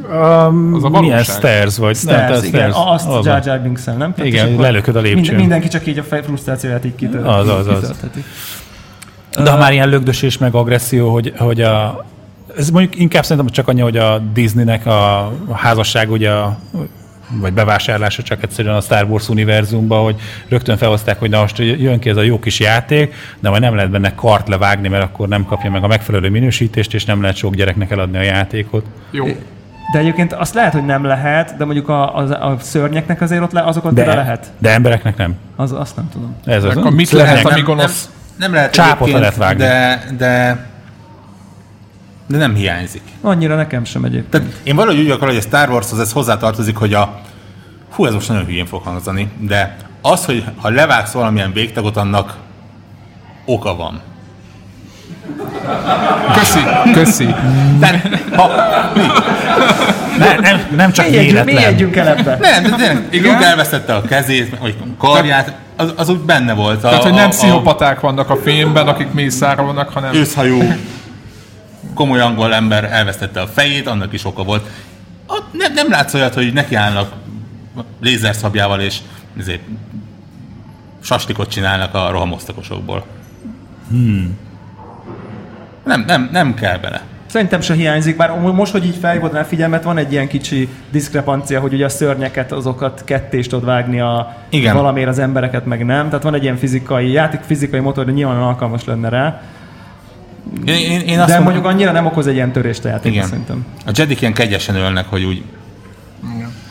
Um, az a milyen stairs vagy? Stairs, nem, igen, stairs. azt az Jar Jar binks nem? Igen, lelököd a lépcsőn. Minden, mindenki csak így a frusztrációját így kitölt. Az, az, az. De ha már ilyen lögdösés meg agresszió, hogy, hogy a, ez mondjuk inkább szerintem csak annyi, hogy a Disneynek a házasság ugye a, vagy bevásárlása csak egyszerűen a Star Wars univerzumba, hogy rögtön felhozták, hogy na most jön ki ez a jó kis játék, de majd nem lehet benne kart levágni, mert akkor nem kapja meg a megfelelő minősítést, és nem lehet sok gyereknek eladni a játékot. Jó. De egyébként azt lehet, hogy nem lehet, de mondjuk a, a, a szörnyeknek azért ott le, azokon de, lehet. De embereknek nem. Az, azt nem tudom. Ez az, akkor mit lehet a gonosz nem lehet Csápot lehet vágni. De, de, de nem hiányzik. Annyira nekem sem egyébként. Tehát én valahogy úgy akarok, hogy a Star Warshoz ez hozzátartozik, hogy a hú, ez most nagyon hülyén fog hangzani, de az, hogy ha levágsz valamilyen végtagot, annak oka van. Köszi, köszi. De, ha, mi? Ne, nem, nem csak véletlen. Mélyedjünk el ebbe. Nem, de tényleg, Luke elvesztette a kezét, vagy karját, az, az úgy benne volt. A, Tehát, hogy nem a, pszichopaták vannak a filmben, akik mészára vannak, hanem... Őszhajú, komoly angol ember elvesztette a fejét, annak is oka volt. A, nem, nem látsz olyat, hogy nekiállnak lézerszabjával és ezért, sastikot csinálnak a rohamosztakosokból. Hmm. Nem, nem, nem kell bele. Szerintem se hiányzik, bár most, hogy így felhívod rá figyelmet, van egy ilyen kicsi diszkrepancia, hogy ugye a szörnyeket, azokat ketté is tudod vágni a Igen. valamiért az embereket meg nem. Tehát van egy ilyen fizikai, játék fizikai motor, de nyilván alkalmas lenne rá. Én, én, én De azt mondom, mondjuk annyira nem okoz egy ilyen törést a játék, igen. szerintem. A Jedik ilyen kegyesen ölnek, hogy úgy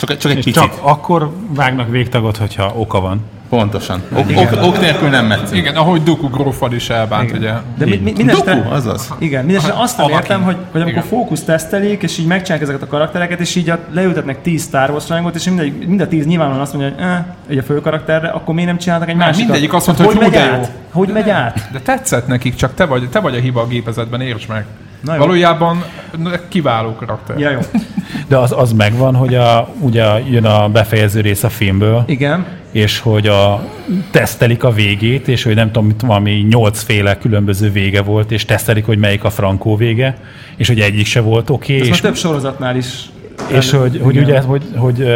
csak, csak egy És picit. csak akkor vágnak végtagot, hogyha oka van. Pontosan. Ok, ok, ok nélkül nem metszünk. Igen, ahogy Duku grófal is elbánt, ugye. De mi, mi, minden esetre- Doku, azaz. Igen, mindenesetre azt nem értem, hogy, hogy amikor Igen. fókusz tesztelik, és így megcsinálják ezeket a karaktereket, és így a, leültetnek 10 Star Wars rajongót, és mind, mind a 10 nyilvánvalóan azt mondja, hogy eh, egy a fő karakterre, akkor miért nem csináltak egy másikat? mindegyik azt mondta, hogy hogy megy de jó. át? Hogy megy át? De tetszett nekik, csak te vagy, te vagy a hiba a gépezetben, értsd meg. Na jó. Valójában kiváló karakter. Ja, jó. De az, az megvan, hogy a, ugye jön a befejező rész a filmből, Igen. és hogy a, tesztelik a végét, és hogy nem tudom, mit, valami nyolcféle különböző vége volt, és tesztelik, hogy melyik a frankó vége, és hogy egyik se volt oké, Ez okay, már és, több sorozatnál is. És hogy, hogy Igen. ugye, hogy, hogy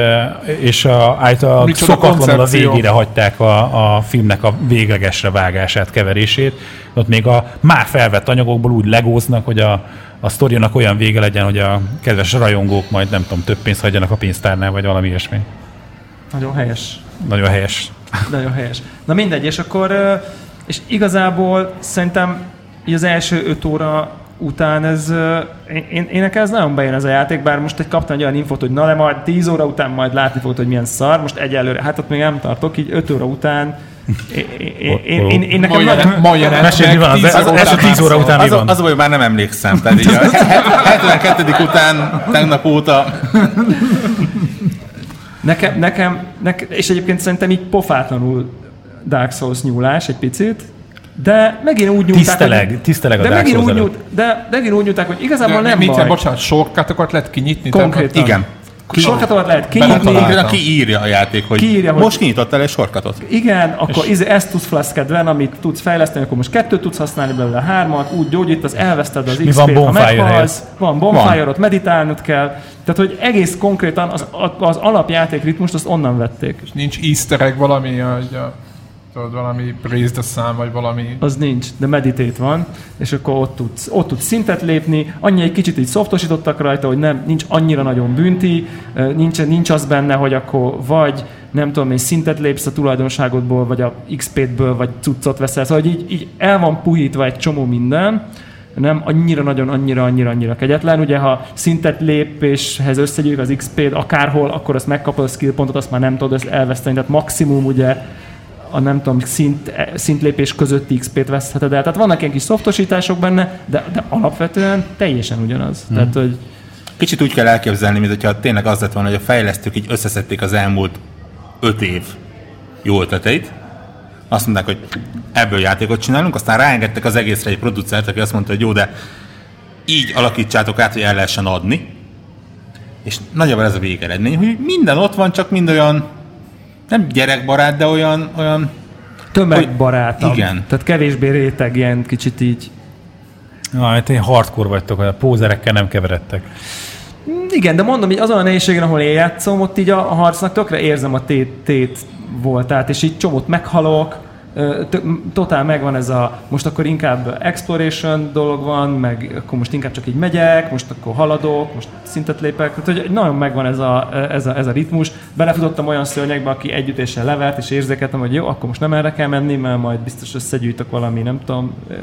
és a, Micsoda szokatlanul a végére hagyták a, a filmnek a véglegesre vágását, keverését. Ott még a már felvett anyagokból úgy legóznak, hogy a, a sztorinak olyan vége legyen, hogy a kedves rajongók majd nem tudom, több pénzt hagyjanak a pénztárnál, vagy valami ilyesmi. Nagyon helyes. Nagyon helyes. Nagyon helyes. Na mindegy, és akkor, és igazából szerintem így az első öt óra után ez, én, én, nekem ez nagyon bejön ez a játék, bár most egy kaptam egy olyan infót, hogy na de majd 10 óra után majd látni fogod, hogy milyen szar, most egyelőre, hát ott még nem tartok, így 5 óra után, én, én, én, én, nekem nagyon, ma jelent Mesélj, mi van az tíz az után tíz óra szól. után mi Az, van? az a baj, hogy már nem emlékszem. Tehát így a 72. után, tegnap óta Nekem, nekem, nekem, és egyébként szerintem így pofátlanul Dark Souls nyúlás egy picit, de megint úgy nyúlták, Tiszteleg, hogy, tiszteleg a de megint úgy nyúlt, de, de megint úgy nyúlták, hogy igazából De nem mit baj. bocsánat, sorkátokat lehet kinyitni? Konkrétan. igen. Sorkatokat lehet kinyitni. Konkrétan kiírja a játék, hogy Kiírja, hogy- most kinyitottál egy sorkatot. igen, akkor izé, ezt tudsz flaszkedven, amit tudsz fejleszteni, akkor most kettőt tudsz használni belőle, hármat, úgy gyógyítasz, elveszted az XP-t, van ha meghalsz, van bonfire, ott meditálnod kell. Tehát, hogy egész konkrétan az, az alapjáték ritmust azt onnan vették. Nincs easter egg valami, hogy a, tudod, valami praise the sun, vagy valami... Az nincs, de meditate van, és akkor ott tudsz, ott tudsz szintet lépni, annyi egy kicsit így szoftosítottak rajta, hogy nem, nincs annyira nagyon bünti, nincs, nincs az benne, hogy akkor vagy nem tudom, egy szintet lépsz a tulajdonságodból, vagy a XP-ből, vagy cuccot veszel, szóval hogy így, így el van puhítva egy csomó minden, nem annyira nagyon, annyira, annyira, annyira kegyetlen. Ugye, ha szintet lépéshez összegyűjük az XP-t akárhol, akkor azt megkapod a skill pontot, azt már nem tudod elveszteni. Tehát maximum ugye a nem tudom, szint, szintlépés közötti XP-t vesztheted el. Tehát vannak ilyen kis szoftosítások benne, de, de alapvetően teljesen ugyanaz. Hmm. Tehát, hogy Kicsit úgy kell elképzelni, mint hogyha tényleg az lett volna, hogy a fejlesztők így összeszedték az elmúlt öt év jó ötleteit, azt mondták, hogy ebből játékot csinálunk, aztán ráengedtek az egészre egy producert, aki azt mondta, hogy jó, de így alakítsátok át, hogy el lehessen adni. És nagyjából ez a végeredmény, hogy minden ott van, csak mind olyan nem gyerekbarát, de olyan, olyan tömegbarátabb. Igen. Tehát kevésbé réteg, ilyen kicsit így. Na, hát én hardcore vagytok, a pózerekkel nem keveredtek. Igen, de mondom, hogy azon a nehézségen, ahol én játszom, ott így a, harcnak tökre érzem a tét, tét voltát, és így csomót meghalok, totál megvan ez a, most akkor inkább exploration dolog van, meg akkor most inkább csak így megyek, most akkor haladok, most szintet lépek, tehát hogy nagyon megvan ez a, ez a, ez a ritmus. Belefutottam olyan szörnyekbe, aki együttéssel levert, és érzékeltem, hogy jó, akkor most nem erre kell menni, mert majd biztos összegyűjtök valami, nem tudom, ö,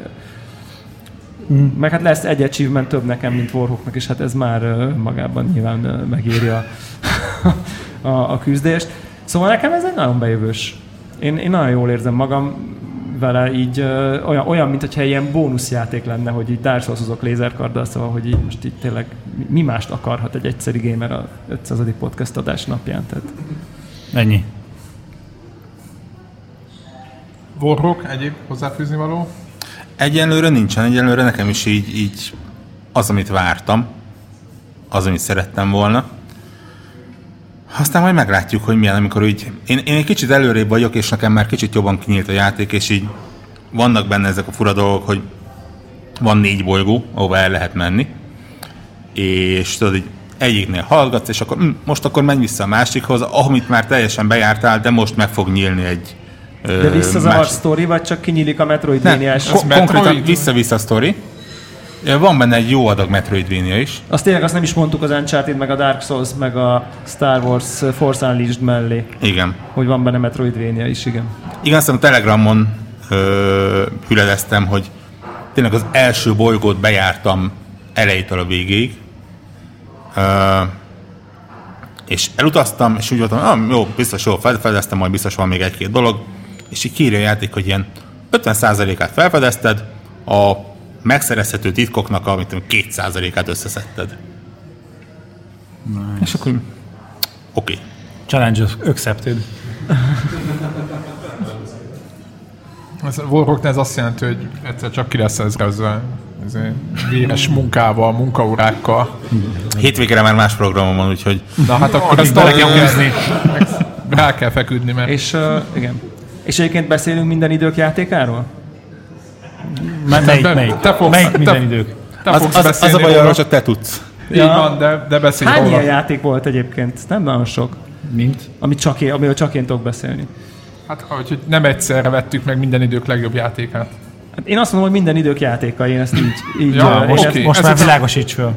meg hát lesz egy achievement több nekem, mint Warhawknak, és hát ez már magában nyilván ö, megéri a, a, a küzdést. Szóval nekem ez egy nagyon bejövős. Én, én nagyon jól érzem magam vele, így ö, olyan, olyan mint hogyha ilyen bónuszjáték lenne, hogy így Dark Souls-ozok lézerkarddal, szóval, hogy így most így tényleg mi- mást akarhat egy egyszeri gamer a 500. podcast adás napján. Tehát Ennyi. Warhawk, egyéb hozzáfűzni való? Egyenlőre nincsen, egyenlőre nekem is így, így az, amit vártam, az, amit szerettem volna. Aztán majd meglátjuk, hogy milyen, amikor úgy... Én, én egy kicsit előrébb vagyok, és nekem már kicsit jobban kinyílt a játék, és így vannak benne ezek a fura dolgok, hogy van négy bolygó, ahova el lehet menni, és tudod, hogy egyiknél hallgatsz, és akkor hm, most akkor menj vissza a másikhoz, amit már teljesen bejártál, de most meg fog nyílni egy de ö, visszazavart másik- sztori, vagy csak kinyílik a Metroidvania-s? ko- konkrétan vissza-vissza sztori. Van benne egy jó adag Metroidvania is. Azt tényleg azt nem is mondtuk az Uncharted, meg a Dark Souls, meg a Star Wars Force Unleashed mellé, Igen. hogy van benne Metroidvania is, igen. Igen, aztán a Telegramon ö, hüledeztem, hogy tényleg az első bolygót bejártam elejétől a végéig. Ö, és elutaztam, és úgy voltam, ah, jó, biztos jó, felfedeztem, majd biztos van még egy-két dolog, és így kírja a játék, hogy ilyen 50%-át felfedezted, a megszerezhető titkoknak a mit tudom, 2%-át összeszedted. És akkor Oké. Okay. Challenge accepted. Ez, a Warhawk ez azt jelenti, hogy egyszer csak ki lesz ezrezve véres munkával, munkaórákkal. Hétvégére már más programom van, úgyhogy Na hát akkor ezt bele kell húzni. Rá kell feküdni, mert És uh, igen. És egyébként beszélünk minden idők játékáról? Már melyik, te- melyik? te fogsz- melyik te- minden idők? te az, fogsz az, az beszélni a baj, arról csak te tudsz. Így Ja. van, de, de beszélj Hány róla. ilyen játék volt egyébként? Nem nagyon sok. Mint? Amit csak én, amiről csak én tudok beszélni. Hát, hogy nem egyszerre vettük meg minden idők legjobb játékát. Hát én azt mondom, hogy minden idők játéka, én ezt így... így Ja, én most ezt- ki- Most már a- világosíts föl.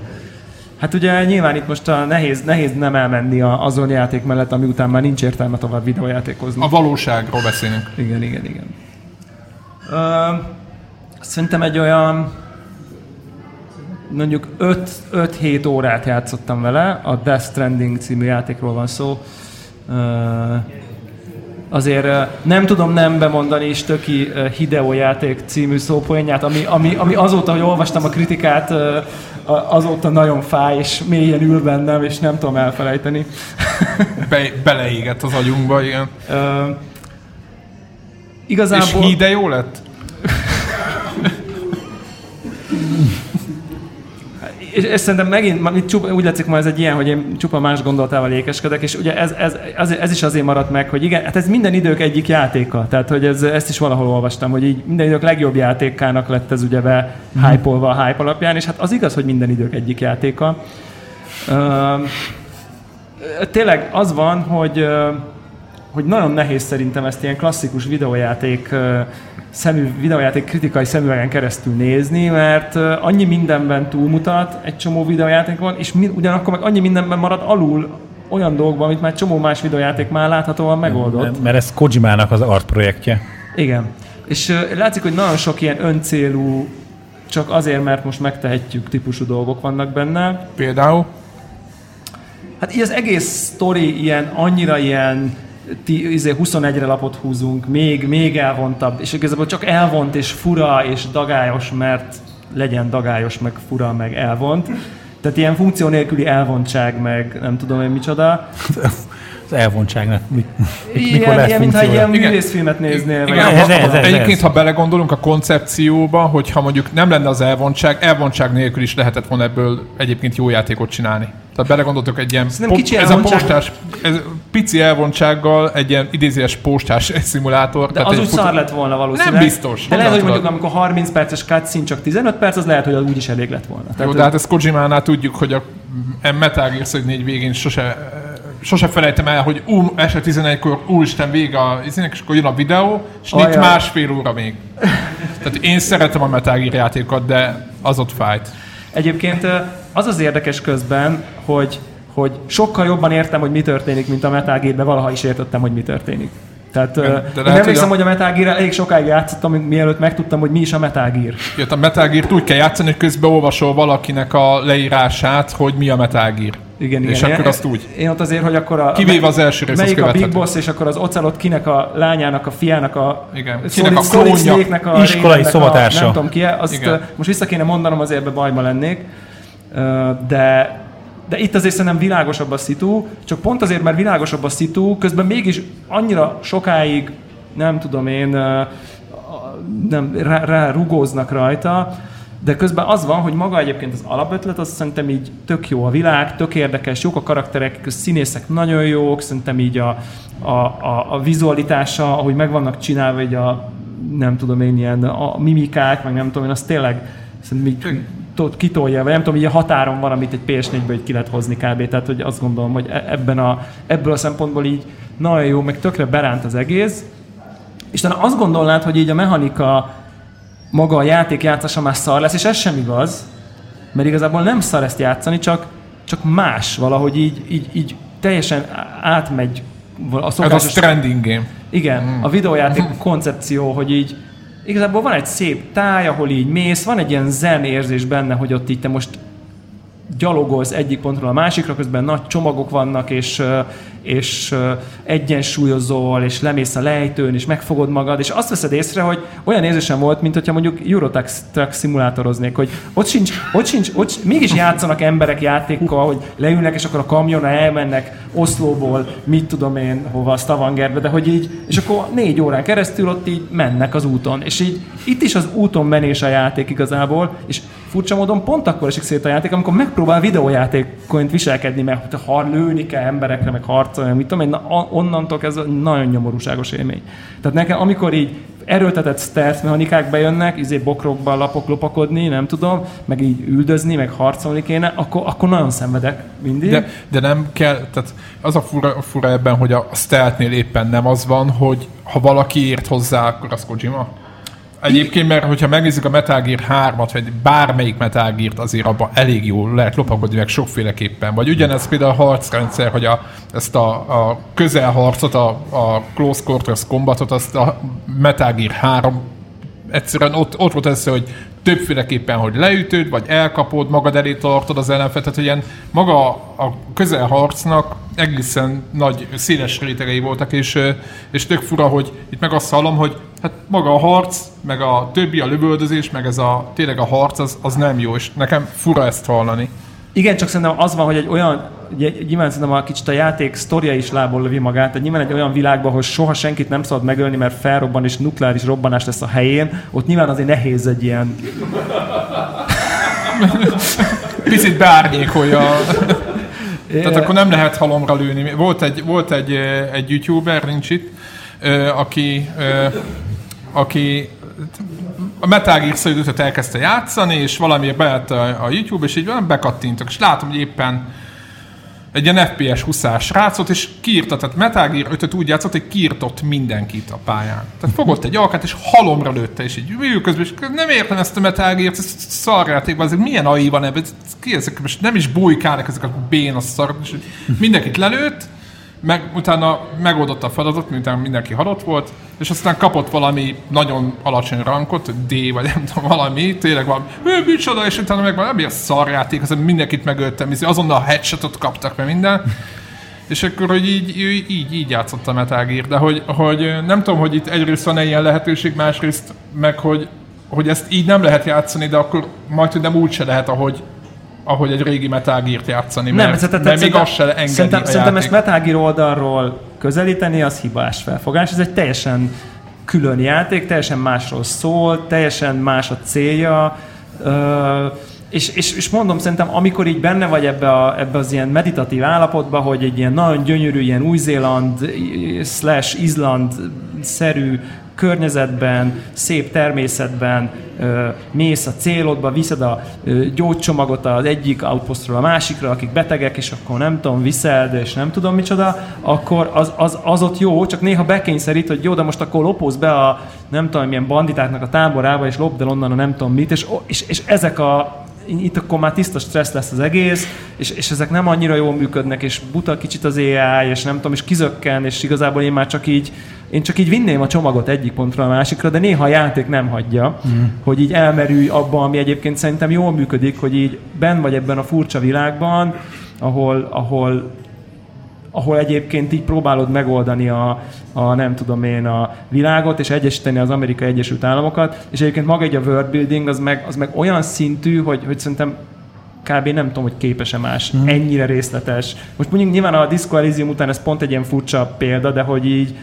Hát ugye nyilván itt most a nehéz, nehéz nem elmenni a, azon játék mellett, ami után már nincs értelme tovább videójátékozni. A valóságról beszélünk. Igen, igen, igen. Ö, szerintem egy olyan mondjuk 5-7 órát játszottam vele, a Death Stranding című játékról van szó. Azért nem tudom nem bemondani is Töki Hideo játék című szópoénját, ami, ami, ami azóta, hogy olvastam a kritikát, azóta nagyon fáj, és mélyen ül bennem, és nem tudom elfelejteni. Be, beleégett az agyunkba, igen. És igazából... híde jó lett? És, és szerintem megint, csupa, úgy látszik ma ez egy ilyen, hogy én csupa más gondolatával ékeskedek, és ugye ez, ez, ez, ez, is azért maradt meg, hogy igen, hát ez minden idők egyik játéka. Tehát, hogy ez, ezt is valahol olvastam, hogy így minden idők legjobb játékának lett ez ugye be Mhm. hype a hype alapján, és hát az igaz, hogy minden idők egyik játéka. Ö, tényleg az van, hogy ö, hogy nagyon nehéz szerintem ezt ilyen klasszikus videójáték szemű, videójáték kritikai szemüvegen keresztül nézni, mert annyi mindenben túlmutat egy csomó videójátékon, és mi, ugyanakkor meg annyi mindenben marad alul olyan dolgokban, amit már csomó más videójáték már láthatóan megoldott. Mert ez Kojimának az art projektje. Igen. És látszik, hogy nagyon sok ilyen öncélú, csak azért, mert most megtehetjük típusú dolgok vannak benne. Például? Hát így az egész sztori ilyen, annyira ilyen 21-re lapot húzunk, még, még elvontabb, és igazából csak elvont és fura és dagályos, mert legyen dagályos, meg fura, meg elvont. Tehát ilyen funkció nélküli elvontság, meg nem tudom én micsoda. Az elvontságnak mi, mikor Ilyen, lesz ilyen mintha egy ilyen Igen. művészfilmet néznél. vagy Igen, nem ez- ez- ez- egyébként, ez. ha belegondolunk a koncepcióba, hogyha mondjuk nem lenne az elvontság, elvontság nélkül is lehetett volna ebből egyébként jó játékot csinálni. Tehát belegondoltok egy ilyen, Szerintem kicsi ez a postás, ez pici elvontsággal egy ilyen idézőes postás szimulátor. De tehát az úgy fut- szar lett volna valószínűleg. Nem biztos. De lehet, hogy mondjuk amikor 30 perces cutscene csak 15 perc, az lehet, hogy az úgy is elég lett volna. Jó, Tehát, de hát ezt Kojimánál tudjuk, hogy a Metal Gear Solid 4 végén sose, sose felejtem el, hogy ú, este 11-kor úristen vége a izének, és akkor jön a videó, és Ajaj. másfél óra még. Tehát én szeretem a Metal Gear játékokat, de az ott fájt. Egyébként az az érdekes közben, hogy, hogy sokkal jobban értem, hogy mi történik, mint a Metal Gear-ben valaha is értettem, hogy mi történik. Tehát de lehet, én hogy emlékszem, a- hogy a Metal gear elég sokáig játszottam, mielőtt megtudtam, hogy mi is a Metal Gear. Jött a Metal Gear-t úgy kell játszani, hogy közben olvasol valakinek a leírását, hogy mi a Metal Gear. Igen, igen. És akkor Én- azt úgy. Én ott azért, hogy akkor a... Kivéve az első rész, Melyik a Big. Boss, és akkor az Ocelot kinek a lányának, a fiának a... Igen. Kinek Solid, a klónja. A Iskolai szobatársa. Nem tudom ki azt Igen. most vissza kéne mondanom, azért ebbe bajba lennék. De, de itt azért szerintem világosabb a szitu, csak pont azért, mert világosabb a szitu, közben mégis annyira sokáig, nem tudom én, nem, rá, rá rugóznak rajta, de közben az van, hogy maga egyébként az alapötlet, az szerintem így tök jó a világ, tök érdekes, jók a karakterek, a színészek nagyon jók, szerintem így a, a, a, a vizualitása, ahogy meg vannak csinálva, így a nem tudom én, ilyen a mimikák, meg nem tudom én, az tényleg szerintem így tot- kitolja, vagy nem tudom, így a határon van, amit egy PS4-ből így ki lehet hozni kb. Tehát, hogy azt gondolom, hogy e- ebben a, ebből a szempontból így nagyon jó, meg tökre beránt az egész. És talán azt gondolnád, hogy így a mechanika maga a játék játszása már szar lesz, és ez sem igaz. mert igazából nem szar ezt játszani, csak, csak más valahogy így, így, így teljesen átmegy a szokásos... Ez a stranding game. Igen, mm. a videójáték koncepció, hogy így igazából van egy szép táj, ahol így mész, van egy ilyen zen érzés benne, hogy ott így te most gyalogolsz egyik pontról a másikra, közben nagy csomagok vannak, és, és egyensúlyozol, és lemész a lejtőn, és megfogod magad, és azt veszed észre, hogy olyan érzésem volt, mint hogyha mondjuk Eurotrack Truck szimulátoroznék, hogy ott sincs, ott sincs, ott mégis játszanak emberek játékkal, hogy leülnek, és akkor a kamiona elmennek Oszlóból, mit tudom én, hova, Stavangerbe, de hogy így, és akkor négy órán keresztül ott így mennek az úton, és így itt is az úton menés a játék igazából, és furcsa módon pont akkor esik szét a játék, amikor megpróbál videójátékként viselkedni, mert ha lőni kell emberekre, meg harcolni, mit tudom én, na, onnantól ez nagyon nyomorúságos élmény. Tehát nekem, amikor így erőltetett stealth mechanikák bejönnek, izé bokrokban lapok lopakodni, nem tudom, meg így üldözni, meg harcolni kéne, akkor, akkor nagyon szenvedek mindig. De, de nem kell, tehát az a fura, fura ebben, hogy a stealthnél éppen nem az van, hogy ha valaki ért hozzá, akkor az Kojima. Egyébként, mert hogyha megnézzük a Metal Gear 3-at, vagy bármelyik Metal Gear-t, azért abban elég jól lehet lopakodni meg sokféleképpen. Vagy ugyanez például a harcrendszer, hogy a, ezt a, a közelharcot, a, a Close Quarters Combatot, azt a Metal Gear 3 egyszerűen ott, ott volt ez, hogy többféleképpen, hogy leütöd, vagy elkapod, magad elé tartod az ellenfet, tehát hogy ilyen maga a közelharcnak egészen nagy, széles rétegei voltak, és, és tök fura, hogy itt meg azt hallom, hogy hát maga a harc, meg a többi, a lövöldözés, meg ez a tényleg a harc, az, az nem jó, és nekem fura ezt hallani. Igen, csak szerintem az van, hogy egy olyan, ugye, nyilván szerintem a kicsit a játék sztoria is lából lövi magát, tehát nyilván egy olyan világban, hogy soha senkit nem szabad megölni, mert felrobban és nukleáris robbanás lesz a helyén, ott nyilván azért nehéz egy ilyen... Picit beárnyékolja. Tehát akkor nem lehet halomra lőni. Volt egy, volt egy, egy youtuber, nincs itt, aki, aki a Metal Gear Solid elkezdte játszani, és valamiért bejött a, a YouTube, és így bekattintok, és látom, hogy éppen egy ilyen FPS 20-ás rácot, és kiírta, tehát Metal Gear 5 úgy játszott, hogy kiirtott mindenkit a pályán. Tehát fogott egy alkát, és halomra lőtte, és így közben, és nem értem ezt a Metal Gear-t, ez szarjátékban, ezek milyen AI van ebben, ki ezek, most nem is bujkálnak ezek a béna szarok, és mindenkit lelőtt, meg, utána megoldotta a feladatot, miután mindenki halott volt, és aztán kapott valami nagyon alacsony rankot, D vagy nem tudom, valami, tényleg valami, ő micsoda, és utána meg valami a szarjáték, az mindenkit megöltem, azonnal a headshotot kaptak, meg minden. És akkor, hogy így, így, így játszott a Metal de hogy, hogy nem tudom, hogy itt egyrészt van-e ilyen lehetőség, másrészt meg, hogy, hogy ezt így nem lehet játszani, de akkor majd, hogy nem úgy se lehet, ahogy, ahogy egy régi Metal Gear-t játszani, nem, mert, mert, mert még azt se engedi Szerintem, a szerintem ezt Metal Gear oldalról közelíteni, az hibás felfogás. Ez egy teljesen külön játék, teljesen másról szól, teljesen más a célja, és, és, és mondom, szerintem amikor így benne vagy ebbe, a, ebbe az ilyen meditatív állapotba, hogy egy ilyen nagyon gyönyörű, ilyen Új-Zéland slash Izland szerű környezetben, szép természetben mész a célodba, viszed a gyógycsomagot az egyik outpostról a másikra, akik betegek, és akkor nem tudom, viszed, és nem tudom micsoda, akkor az, az, az ott jó, csak néha bekényszerít, hogy jó, de most akkor lopóz be a nem tudom, milyen banditáknak a táborába, és lopd el onnan a nem tudom mit, és, és, és ezek a itt akkor már tiszta stressz lesz az egész, és, és ezek nem annyira jól működnek, és buta kicsit az AI, és nem tudom, és kizökken, és igazából én már csak így én csak így vinném a csomagot egyik pontra a másikra, de néha a játék nem hagyja, mm. hogy így elmerülj abba, ami egyébként szerintem jól működik, hogy így ben vagy ebben a furcsa világban, ahol, ahol ahol egyébként így próbálod megoldani a, a nem tudom én a világot, és egyesíteni az Amerikai Egyesült Államokat, és egyébként maga egy a world building az meg, az meg olyan szintű, hogy, hogy szerintem kb. nem tudom, hogy képes-e más, mm. ennyire részletes. Most mondjuk nyilván a Disco Elysium után ez pont egy ilyen furcsa példa, de hogy így,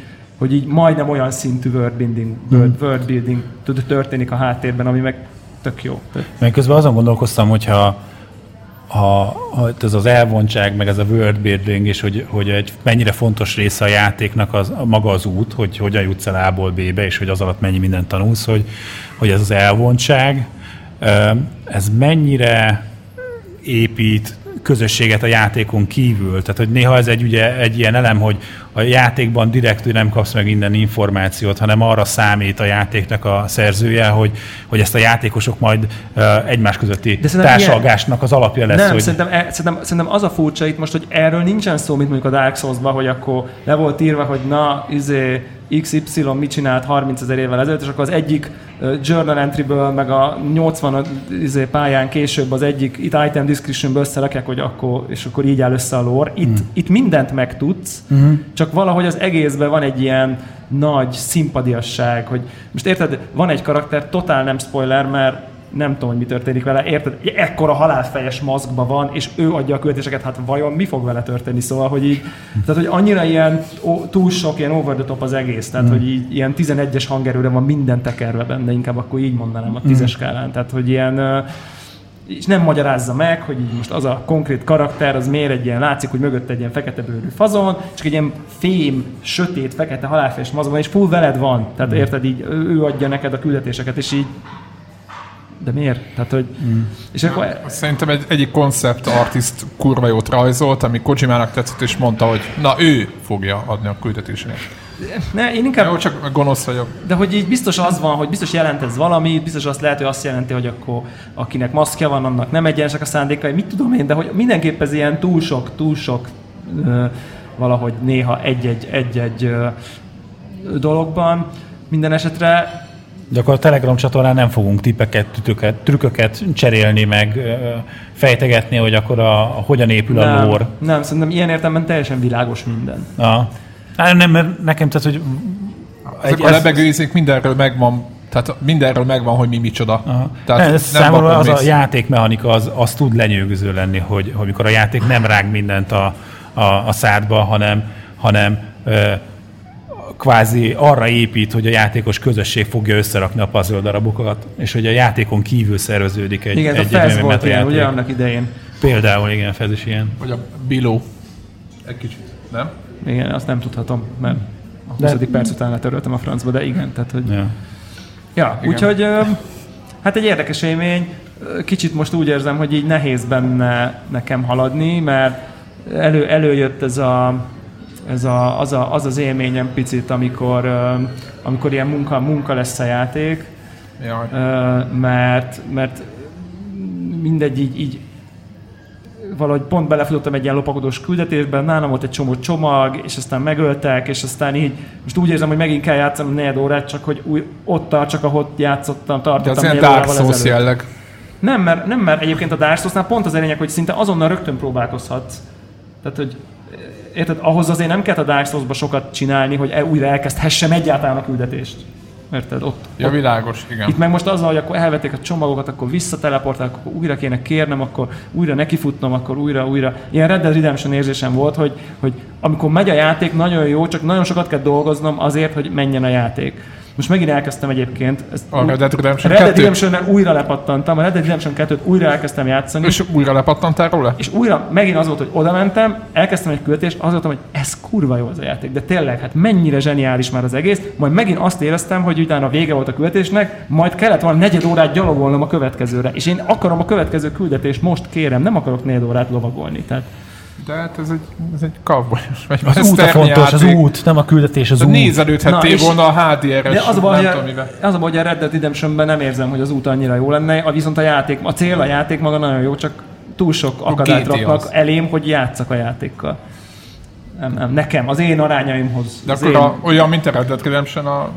hogy így majdnem olyan szintű world building, world, mm. world building történik a háttérben, ami meg tök jó. Meg közben azon gondolkoztam, hogyha ha, ha ez az elvontság, meg ez a world building, és hogy, hogy egy mennyire fontos része a játéknak az, a maga az út, hogy hogyan jutsz el A-ból B-be, és hogy az alatt mennyi mindent tanulsz, hogy, hogy ez az elvontság, ez mennyire épít közösséget a játékon kívül. Tehát, hogy néha ez egy, ugye, egy ilyen elem, hogy a játékban direktül nem kapsz meg minden információt, hanem arra számít a játéknak a szerzője, hogy, hogy ezt a játékosok majd uh, egymás közötti társalgásnak az alapja lesz. Nem, hogy... szerintem, e, szerintem, szerintem, az a furcsa itt most, hogy erről nincsen szó, mint mondjuk a Dark souls hogy akkor le volt írva, hogy na, izé, XY mit csinált 30 ezer évvel ezelőtt, és akkor az egyik journal entryből, meg a 80 izé, pályán később az egyik itt item descriptionből összerakják, hogy akkor, és akkor így áll össze a lore. Itt, mm. itt mindent megtudsz, mm. csak valahogy az egészben van egy ilyen nagy szimpadiasság, hogy most érted, van egy karakter, totál nem spoiler, mert nem tudom, hogy mi történik vele, érted? Ekkora halálfejes maszkban van, és ő adja a küldetéseket, hát vajon mi fog vele történni? Szóval, hogy így, tehát, hogy annyira ilyen, ó, túl sok ilyen over the top az egész, tehát, mm. hogy így, ilyen 11-es hangerőre van minden tekerve benne, inkább akkor így mondanám a 10-es skálán, tehát, hogy ilyen, és nem magyarázza meg, hogy így most az a konkrét karakter, az miért egy ilyen, látszik, hogy mögött egy ilyen fekete bőrű fazon, csak egy ilyen fém, sötét, fekete halálfejes mazon, és full veled van. Tehát érted, így ő adja neked a küldetéseket, és így de miért? Tehát, hogy... Mm. És akkor... Szerintem egy, egyik koncept artist kurva jót rajzolt, ami Kojimának tetszett, és mondta, hogy na ő fogja adni a küldetéseket. Ne, én inkább... Jó, csak gonosz vagyok. De hogy így biztos az van, hogy biztos jelent ez valami, biztos azt lehet, hogy azt jelenti, hogy akkor akinek maszkja van, annak nem egyenesek a szándékai, mit tudom én, de hogy mindenképp ez ilyen túl sok, túl sok ö, valahogy néha egy-egy, egy-egy ö, dologban. Minden esetre de akkor a Telegram csatornán nem fogunk tippeket, trükköket, trükköket cserélni, meg fejtegetni, hogy akkor a, a hogyan épül nem, a lór. Nem, szerintem ilyen értelemben teljesen világos minden. Ah. Nem, nem, mert nekem tehát, hogy... Ezek egy, a lebegőizék mindenről megvan tehát mindenről megvan, hogy mi micsoda. Aha. Tehát nem, számomra az a játékmechanika az, az tud lenyűgöző lenni, hogy, hogy mikor a játék nem rág mindent a, a, a szádba, hanem, hanem ö, kvázi arra épít, hogy a játékos közösség fogja összerakni a puzzle darabokat, és hogy a játékon kívül szerveződik egy Igen, egy, a egy volt ilyen, ugye annak idején. Például, igen, Fez is ilyen. Vagy a Biló. Egy kicsit, nem? Igen, azt nem tudhatom, mert a 20. de... perc után letöröltem a francba, de igen, tehát hogy... Ja, ja úgyhogy hát egy érdekes élmény. Kicsit most úgy érzem, hogy így nehéz benne nekem haladni, mert elő, előjött ez a ez a, az, a, az az élményem picit, amikor, amikor ilyen munka, munka lesz a játék, Jaj. mert, mert mindegy így, így valahogy pont belefutottam egy ilyen lopakodós küldetésben, nálam volt egy csomó csomag, és aztán megöltek, és aztán így, most úgy érzem, hogy megint kell játszanom negyed órát, csak hogy új, ott tart, csak ahol játszottam, tartottam. De az ilyen Dark Souls jelleg. Nem mert, nem, mert egyébként a Dark Souls-nál pont az lényeg, hogy szinte azonnal rögtön próbálkozhatsz. Tehát, hogy érted, ahhoz azért nem kell a Dark souls sokat csinálni, hogy e- újra elkezdhessem egyáltalán a küldetést. Érted? Ott, ja, ott, világos, igen. Itt meg most azzal, hogy akkor elvették a csomagokat, akkor visszateleportálok, akkor újra kéne kérnem, akkor újra nekifutnom, akkor újra, újra. Ilyen Red Dead Redemption érzésem volt, hogy, hogy amikor megy a játék, nagyon jó, csak nagyon sokat kell dolgoznom azért, hogy menjen a játék. Most megint elkezdtem egyébként. Ezt a Red Dead Redemption Red Dead redemption újra lepattantam, a Red Dead Redemption 2-t újra elkezdtem játszani. És újra lepattantál róla? És újra megint az volt, hogy oda mentem, elkezdtem egy küldetést, az voltam, hogy ez kurva jó az a játék, de tényleg, hát mennyire zseniális már az egész. Majd megint azt éreztem, hogy utána vége volt a küldetésnek, majd kellett volna negyed órát gyalogolnom a következőre. És én akarom a következő küldetést most kérem, nem akarok negyed órát lovagolni. Tehát de hát ez egy, ez egy cowboyos, vagy Az út a fontos, játék. az út, nem a küldetés, az de út. Nézelődhettél volna a HDR-es, de az a baj, nem tudom mivel. Az a baj, hogy a Red Dead Redemption-ben nem érzem, hogy az út annyira jó lenne, viszont a játék, a cél, a játék maga nagyon jó, csak túl sok akadályt raknak elém, hogy játszak a játékkal. Nem, nem, nekem, az én arányaimhoz. De akkor én... a, olyan, mint a Red Dead Redemption a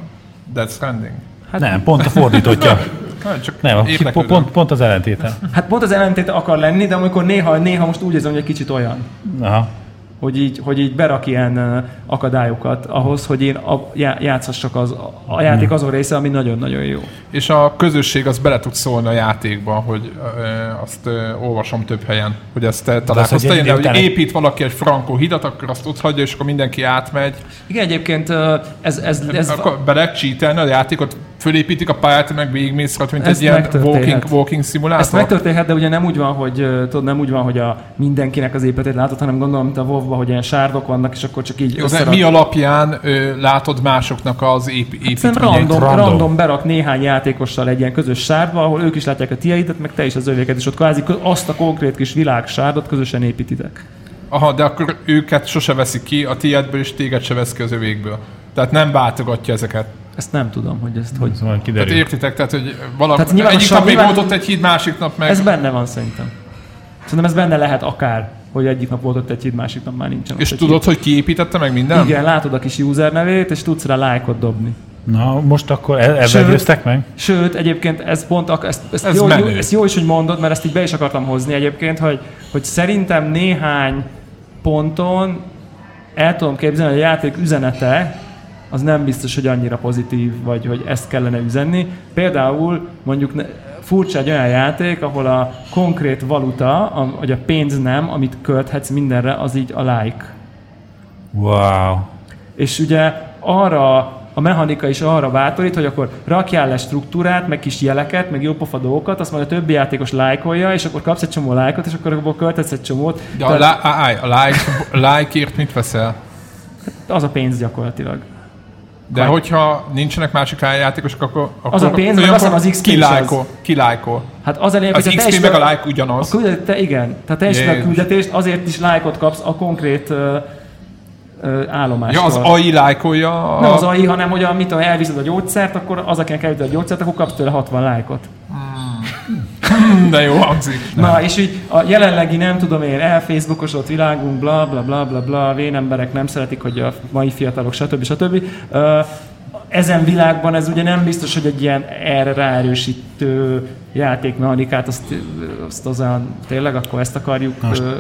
Dead Stranding? Hát nem, pont a fordítottja. Hát, csak nem, pont, pont, az ellentéte. Hát pont az ellentéte akar lenni, de amikor néha, néha most úgy érzem, hogy egy kicsit olyan. Aha hogy így, hogy így berak ilyen akadályokat ahhoz, hogy én a, játszhassak az, a játék azon része, ami nagyon-nagyon jó. És a közösség az bele tud szólni a játékba, hogy ö, azt ö, olvasom több helyen, hogy ezt te találkoztál, hogy, hogy épít valaki egy frankó hidat, akkor azt ott hagyja, és akkor mindenki átmegy. Igen, egyébként ez... ez, ez akkor bele a játékot, fölépítik a pályát, meg végigmész mint egy ilyen walking, walking szimulátor. Ez megtörténhet, de ugye nem úgy van, hogy, tudod, nem úgy van, hogy a mindenkinek az épületét látod, hanem gondolom, mint a wow hogy ilyen sárdok vannak, és akkor csak így Jó, összerak... Mi alapján ö, látod másoknak az ép, építményeit? Hát random, random. random berak néhány játékossal egy ilyen közös sárdba, ahol ők is látják a tiaidet, meg te is az övéket, és ott kvázi azt a konkrét kis világsárdot közösen építitek. Aha, de akkor őket sose veszik ki, a tiédből és téged se vesz ki az övékből. Tehát nem váltogatja ezeket. Ezt nem tudom, hogy ezt hogy... Szóval Tehát kiderül. értitek, tehát hogy valaki Tehát egyik nap még nyilván- volt ott egy híd, másik nap meg... Ez benne van szerintem. Szerintem ez benne lehet akár, hogy egyik nap volt ott egy híd, másik nap már nincsen. és tudod, hogy kiépítette meg minden? híd. Igen, látod a kis user nevét, és tudsz rá lájkot dobni. Na, most akkor e- ezzel Sőt- győztek meg? Sőt, egyébként ez pont, ak- ezt, ezt, Ez jó, jó, menő. ezt jó is, hogy mondod, mert ezt így be is akartam hozni egyébként, hogy, hogy szerintem néhány ponton el tudom képzelni, hogy a játék üzenete az nem biztos, hogy annyira pozitív, vagy hogy ezt kellene üzenni. Például mondjuk ne- furcsa egy olyan játék, ahol a konkrét valuta, a, vagy a pénz nem, amit költhetsz mindenre, az így a like. Wow. És ugye arra a mechanika is arra bátorít, hogy akkor rakjál le struktúrát, meg kis jeleket, meg jópofa dolgokat, azt majd a többi játékos lájkolja, és akkor kapsz egy csomó lájkot, és akkor abból költesz egy csomót. De a, lá- á, a like, like-ért mit veszel? az a pénz gyakorlatilag. De Vagy- hogyha nincsenek másik játékosok, akkor, akkor Az a pénz, meg olyankor az az XP ki is az. lájkol, ki lájkol. Hát az a lényeg, Az XP meg a like ugyanaz. A küldet, te, igen, tehát teljesíted a küldetést, azért is lájkot kapsz a konkrét uh. Ja, az AI lájkolja. A... Nem az AI, hanem hogy a, mit tudom, elviszed a gyógyszert, akkor az, akinek elviszed a gyógyszert, akkor kapsz tőle 60 lájkot. De jó hangzik. Na, és így a jelenlegi, nem tudom én, elfacebookosodott világunk, bla bla bla bla bla, vén emberek nem szeretik, hogy a mai fiatalok, stb. stb. Ezen világban ez ugye nem biztos, hogy egy ilyen erre ráerősítő játékmechanikát, azt, azt az olyan, tényleg akkor ezt akarjuk Most- ö,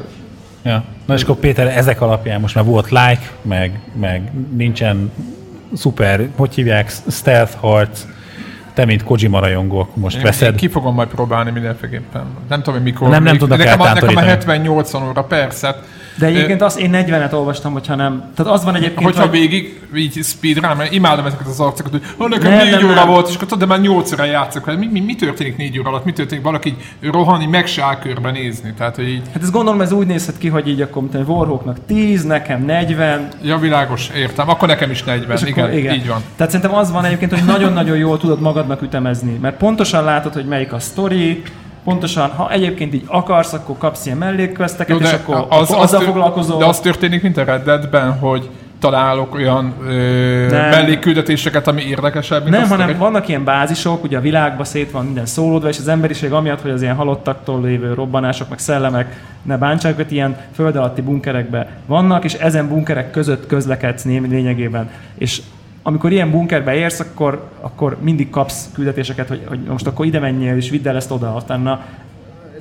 Ja. Na és akkor Péter, ezek alapján most már volt like, meg, meg nincsen szuper, hogy hívják, stealth harc, te, mint Kojima rajongó, most Én, veszed. én ki fogom majd próbálni mindenféleképpen. Nem tudom, hogy mikor. Nem- nem tudnak nekem, nekem a eltántorítani. 70-80 óra, persze. De egyébként azt én 40-et olvastam, hogyha nem. Tehát az van egyébként, Hogyha hogy végig így speedrun, mert imádom ezeket az arcokat, hogy ha nekem Nem, négy nem, óra nem. volt, és akkor tudod, de már nyolc óra játszok. Mi, mi, mi, történik négy óra alatt? Mi történik? Valaki így rohanni, meg se áll körbe nézni. Tehát, hogy így, hát ez gondolom ez úgy nézhet ki, hogy így akkor mint egy Warhawknak 10, nekem 40, ja világos, értem. Akkor nekem is 40. És Igen, akkor, igen, így van. Tehát szerintem az van egyébként, hogy nagyon-nagyon jól tudod magadnak ütemezni, mert pontosan látod, hogy melyik a sztori, pontosan, ha egyébként így akarsz, akkor kapsz ilyen mellékquesteket, és akkor, az, akkor azzal tör- foglalkozol. De az történik, mint a Red Deadben, hogy találok olyan ö, mellékküldetéseket, ami érdekesebb, mint nem, hanem hogy- vannak ilyen bázisok, ugye a világban szét van minden szólódva, és az emberiség amiatt, hogy az ilyen halottaktól lévő robbanások, meg szellemek ne bántsák őket, ilyen föld alatti bunkerekbe vannak, és ezen bunkerek között közlekedsz né- lényegében. És amikor ilyen bunkerbe érsz, akkor, akkor mindig kapsz küldetéseket, hogy, hogy most akkor ide menjél, és vidd el ezt oda, utána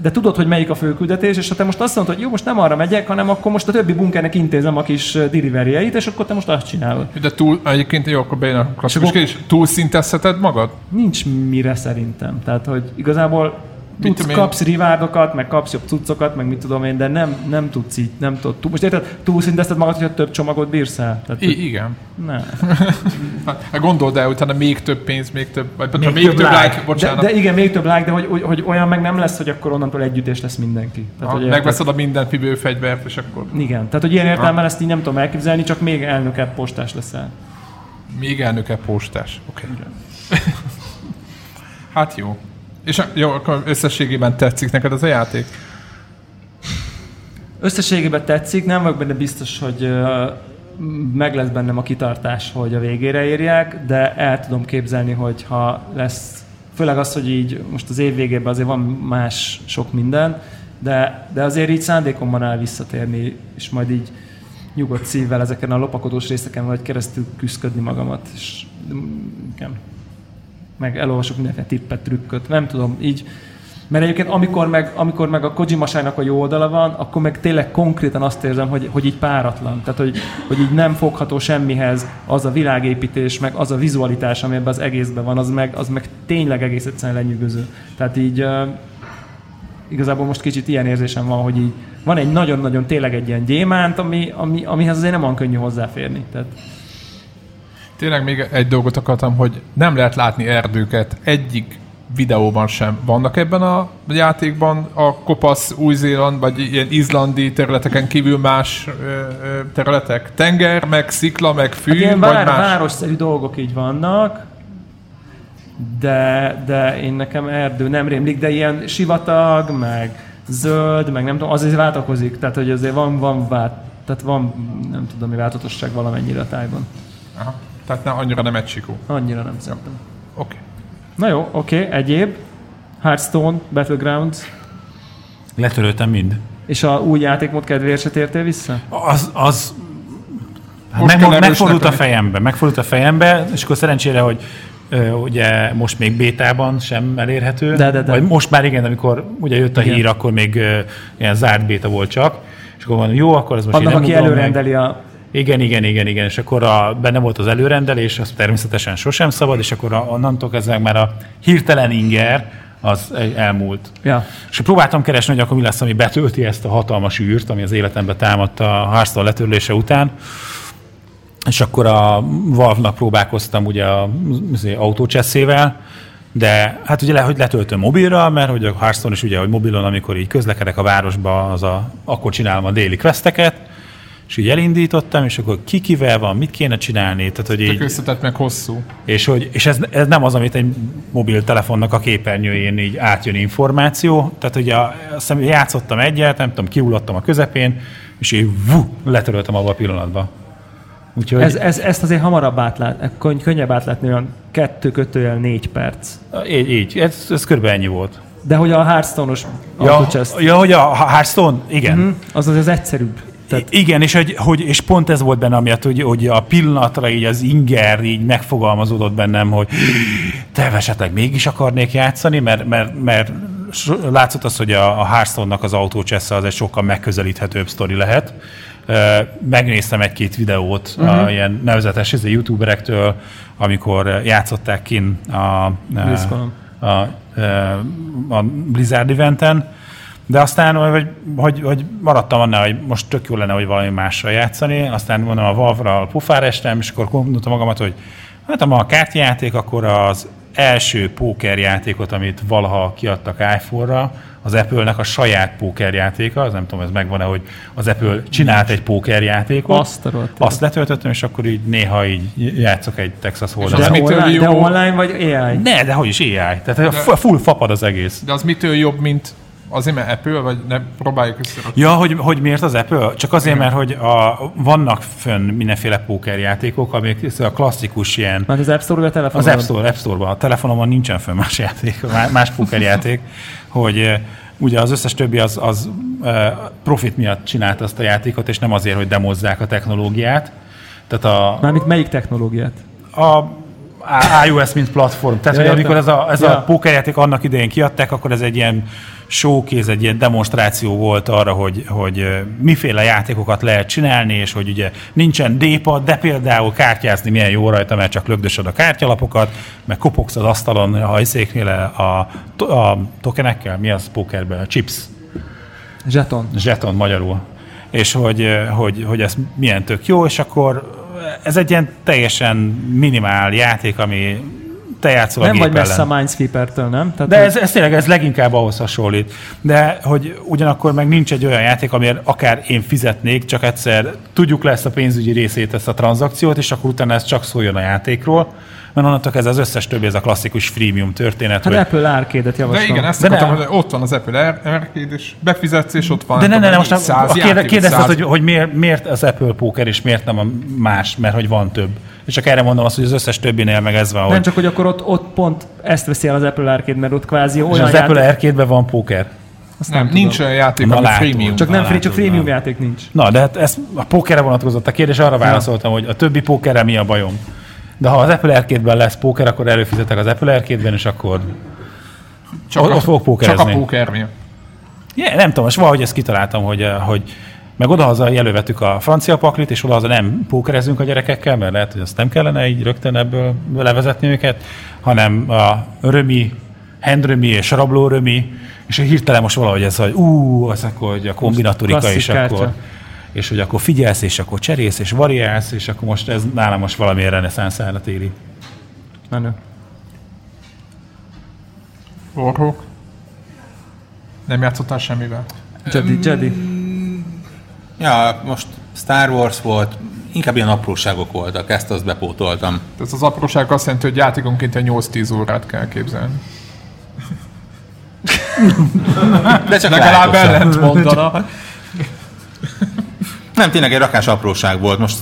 de tudod, hogy melyik a fő küldetés, és ha te most azt mondod, hogy jó, most nem arra megyek, hanem akkor most a többi bunkernek intézem a kis deliveryeit, és akkor te most azt csinálod. De túl, egyébként jó, akkor bejön a klasszikus kérdés. Túl szintezheted magad? Nincs mire szerintem. Tehát, hogy igazából tudsz, én? kapsz rivárdokat, meg kapsz jobb cuccokat, meg mit tudom én, de nem, nem tudsz így, nem tudod. Tú- Most érted, túlszintezted magad, hogyha több csomagot bírsz el? Tehát, I- igen. nem. Hát gondold el, utána még több pénz, még több, vagy még, Még több, több like, like. De, bocsánat. de, igen, még több like, de hogy, hogy, hogy, olyan meg nem lesz, hogy akkor onnantól együttés lesz mindenki. Tehát, ha, hogy megveszed a minden fibő fegyvert, és akkor? Igen, tehát hogy ilyen értelemben ezt így nem tudom elképzelni, csak még elnökebb postás leszel. még elnöke postás. Oké. Okay. hát jó. És jó, akkor összességében tetszik neked ez a játék? Összességében tetszik, nem vagyok benne biztos, hogy meg lesz bennem a kitartás, hogy a végére érjek, de el tudom képzelni, hogy ha lesz, főleg az, hogy így most az év végében azért van más sok minden, de, de azért így szándékomban áll visszatérni, és majd így nyugodt szívvel ezeken a lopakodós részeken vagy keresztül küzdködni magamat, és igen. Meg elolvasok mindenféle tippet, trükköt, nem tudom, így mert egyébként amikor meg, amikor meg a Kojimasának a jó oldala van, akkor meg tényleg konkrétan azt érzem, hogy, hogy így páratlan. Tehát, hogy, hogy így nem fogható semmihez az a világépítés, meg az a vizualitás, ami ebben az egészben van, az meg, az meg tényleg egész egyszerűen lenyűgöző. Tehát így igazából most kicsit ilyen érzésem van, hogy így van egy nagyon-nagyon tényleg egy ilyen gyémánt, ami, ami, amihez azért nem olyan könnyű hozzáférni. Tehát Tényleg még egy dolgot akartam, hogy nem lehet látni erdőket egyik videóban sem. Vannak ebben a játékban a kopasz Új-Zéland, vagy ilyen izlandi területeken kívül más ö, ö, területek? Tenger, meg szikla, meg fű, Hát ilyen vagy vár, más? városszerű dolgok így vannak, de, de én nekem erdő nem rémlik, de ilyen sivatag, meg, zöld, meg nem tudom, az azért váltakozik, tehát hogy azért van, van vált, tehát van, nem tudom, mi változatosság valamennyire a tájban. Aha. Tehát ne, annyira nem Mexikó. Annyira nem szerintem. Oké. Na jó, oké, okay, egyéb. Hearthstone, Battlegrounds, Letöröltem mind. és a új játékmód kedvéért se tértél vissza? Az, az Most meg, megfordult a fejembe, megfordult a fejembe, és akkor szerencsére, hogy ö, ugye most még bétában sem elérhető. De, de, de. Vagy most már igen, amikor ugye jött a Igen. hír, akkor még ö, ilyen zárt béta volt csak. És akkor mondom, jó, akkor ez most Annak, aki ugrom meg. előrendeli a... Igen, igen, igen, igen, és akkor a, benne volt az előrendelés, az természetesen sosem szabad, és akkor a, onnantól kezdve már a hirtelen inger az elmúlt. Ja. És próbáltam keresni, hogy akkor mi lesz, ami betölti ezt a hatalmas űrt, ami az életembe támadt a Hearthstone letörlése után. És akkor a Valve-nak próbálkoztam ugye a azért autócseszével, de hát ugye le, hogy letöltöm mobilra, mert hogy a Hearthstone is ugye, hogy mobilon, amikor így közlekedek a városba, az a, akkor csinálom a déli questeket, és így elindítottam, és akkor ki kivel van, mit kéne csinálni, tehát hogy így, összetett meg hosszú. és, hogy, és ez, ez, nem az, amit egy mobiltelefonnak a képernyőjén így átjön információ. Tehát ugye a, azt hiszem, játszottam egyet, nem tudom, kiulattam a közepén, és így vú, letöröltem abba a pillanatban. Úgyhogy Ez, ez, ezt azért hamarabb átlát, könny, könnyebb átlátni, olyan kettő kötőjel négy perc. így, így ez, ez körülbelül ennyi volt. De hogy a Hearthstone-os Ja, ja, hogy a Hearthstone? Igen. hm, az az, az egyszerűbb. Tehát Igen, és, hogy, hogy, és pont ez volt bennem, amiatt, hogy, hogy a pillanatra így az inger így megfogalmazódott bennem, hogy te esetleg mégis akarnék játszani, mert, mert, mert látszott az, hogy a, a Hearthstone-nak az autócsessze az egy sokkal megközelíthetőbb sztori lehet. Megnéztem egy-két videót uh-huh. a ilyen nevezetes izé, youtuberektől, amikor játszották kin a, a, a, a Blizzard eventen, de aztán, hogy, hogy, hogy maradtam annál, hogy most tök jó lenne, hogy valami mással játszani, aztán mondom a Valve-ra pufár estem, és akkor gondoltam magamat, hogy hát ha ma a kártyajáték, akkor az első pókerjátékot, amit valaha kiadtak iPhone-ra, az Apple-nek a saját pókerjátéka, az nem tudom, ez megvan-e, hogy az Apple csinált egy pókerjátékot, Azt a azt letöltöttem, és akkor így néha így játszok egy Texas Hold'em. de, mitől online, de jó? online online vagy AI? Ne, de hogy is AI. Tehát de... full fapad az egész. De az mitől jobb, mint azért, mert Apple, vagy ne próbáljuk összerakni. Ja, hogy, hogy miért az Apple? Csak azért, mert hogy a, vannak fönn mindenféle pókerjátékok, amik a klasszikus ilyen, Mert az App Store vagy a az telefonon? App Store, App Store-ban, a telefonomon nincsen fönn más játék, má- más pókerjáték, hogy ugye az összes többi az, az profit miatt csinált azt a játékot, és nem azért, hogy demozzák a technológiát. Tehát a, Mármint melyik technológiát? a iOS, mint platform. Tehát, Ja, hogy amikor ez a, ez Ja. a pókerjáték annak idején kiadták, akkor ez egy ilyen showkéz, egy ilyen demonstráció volt arra, hogy, hogy miféle játékokat lehet csinálni, és hogy ugye nincsen D-pad, de például kártyázni milyen jó rajta, mert csak lögdösöd a kártyalapokat, meg kopogsz az asztalon a hajszéknél a, a tokenekkel, mi az pókerben? A chips Zseton. zseton magyarul. És hogy, hogy, hogy ez milyen tök jó, és akkor ez egy ilyen teljesen minimál játék, ami te játszol a Nem gép vagy messze ellen. a Minesweeper-től, nem? Tehát De ez, ez tényleg ez leginkább ahhoz hasonlít. De hogy ugyanakkor meg nincs egy olyan játék, amiért akár én fizetnék, csak egyszer tudjuk le ezt a pénzügyi részét, ezt a tranzakciót, és akkor utána ez csak szóljon a játékról. Mert onnantól kezdve az összes többi, ez a klasszikus freemium történet. Hát hogy Apple Arcade-et De javaslom. igen, ezt De akartam, nem. hogy ott van az Apple Ar- Arcade, és befizetsz, és ott van. De ne, ne, ne, most a, a kérdezted, hogy, hogy miért, miért az Apple Poker, és miért nem a más, mert hogy van több. És csak erre mondom azt, hogy az összes többinél meg ez van, Nem hogy csak, hogy akkor ott, ott pont ezt veszi el az Apple Arcade, mert ott kvázi és olyan az játék, Apple Arcade-ben van póker. azt Nem, nem, nincs olyan játék, Na ami freemium. Csak nem free, csak freemium játék nincs. Na, de hát ez a pókerre vonatkozott a kérdés, arra válaszoltam, hogy a többi pókerre mi a bajom. De ha az Apple Arcade-ben lesz póker, akkor előfizetek az Apple Arcade-ben, és akkor Csak ott- a, ott fogok pókerezni. Csak a póker miatt. Yeah, nem tudom, most valahogy ezt kitaláltam, hogy, eh, hogy meg odahaza jelölvettük a francia paklit, és odahaza nem pókerezünk a gyerekekkel, mert lehet, hogy azt nem kellene így rögtön ebből levezetni őket, hanem a römi, handrömi és rablórömi, és hirtelen most valahogy ez, hogy ú, az akkor hogy a kombinatorika, és akkor és hogy akkor figyelsz, és akkor cserész, és variálsz, és akkor most ez nálam most valamilyen reneszánszára téri. Menő. Warhawk. Nem játszottál semmivel? Jedi, Jedi. Ja, most Star Wars volt, inkább ilyen apróságok voltak, ezt azt bepótoltam. Ez az apróság azt jelenti, hogy játékonként egy 8-10 órát kell képzelni. De csak Legalább ellent mondana. Nem, tényleg egy rakás apróság volt. Most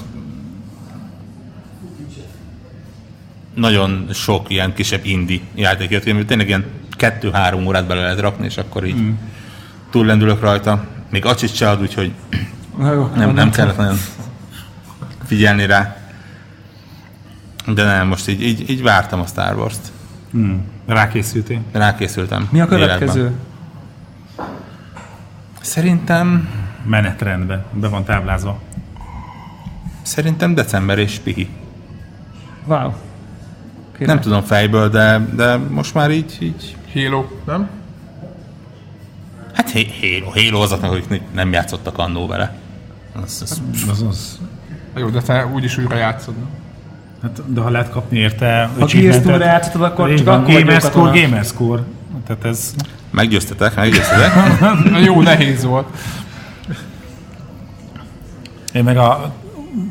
nagyon sok ilyen kisebb indi játék jött, ami tényleg ilyen kettő-három órát bele lehet rakni, és akkor így mm. túllendülök rajta. Még acsit se ad, úgyhogy Na jó, nem, nem kellett nagyon figyelni rá. De nem, most így, így, így vártam a Star Wars-t. Hmm. Rákészültél? Rákészültem. Mi a következő? Életben. Szerintem, Menetrendben, be van táblázva. szerintem december és pihi. Wow. Király. Nem tudom fejből, de, de most már így, így Halo, nem? Hát Hé- Halo, Halo azoknak, akik nem játszottak annó vele. Az, az, Az az. Jó, de te úgyis újra játszod. Hát, de ha lehet kapni érte Ha Gears Tour-ra játszottad, akkor csak akkor Gamerscore. Gamerscore. Tehát ez... meggyőztetek, meggyőztetek. Jó, nehéz volt. Én meg a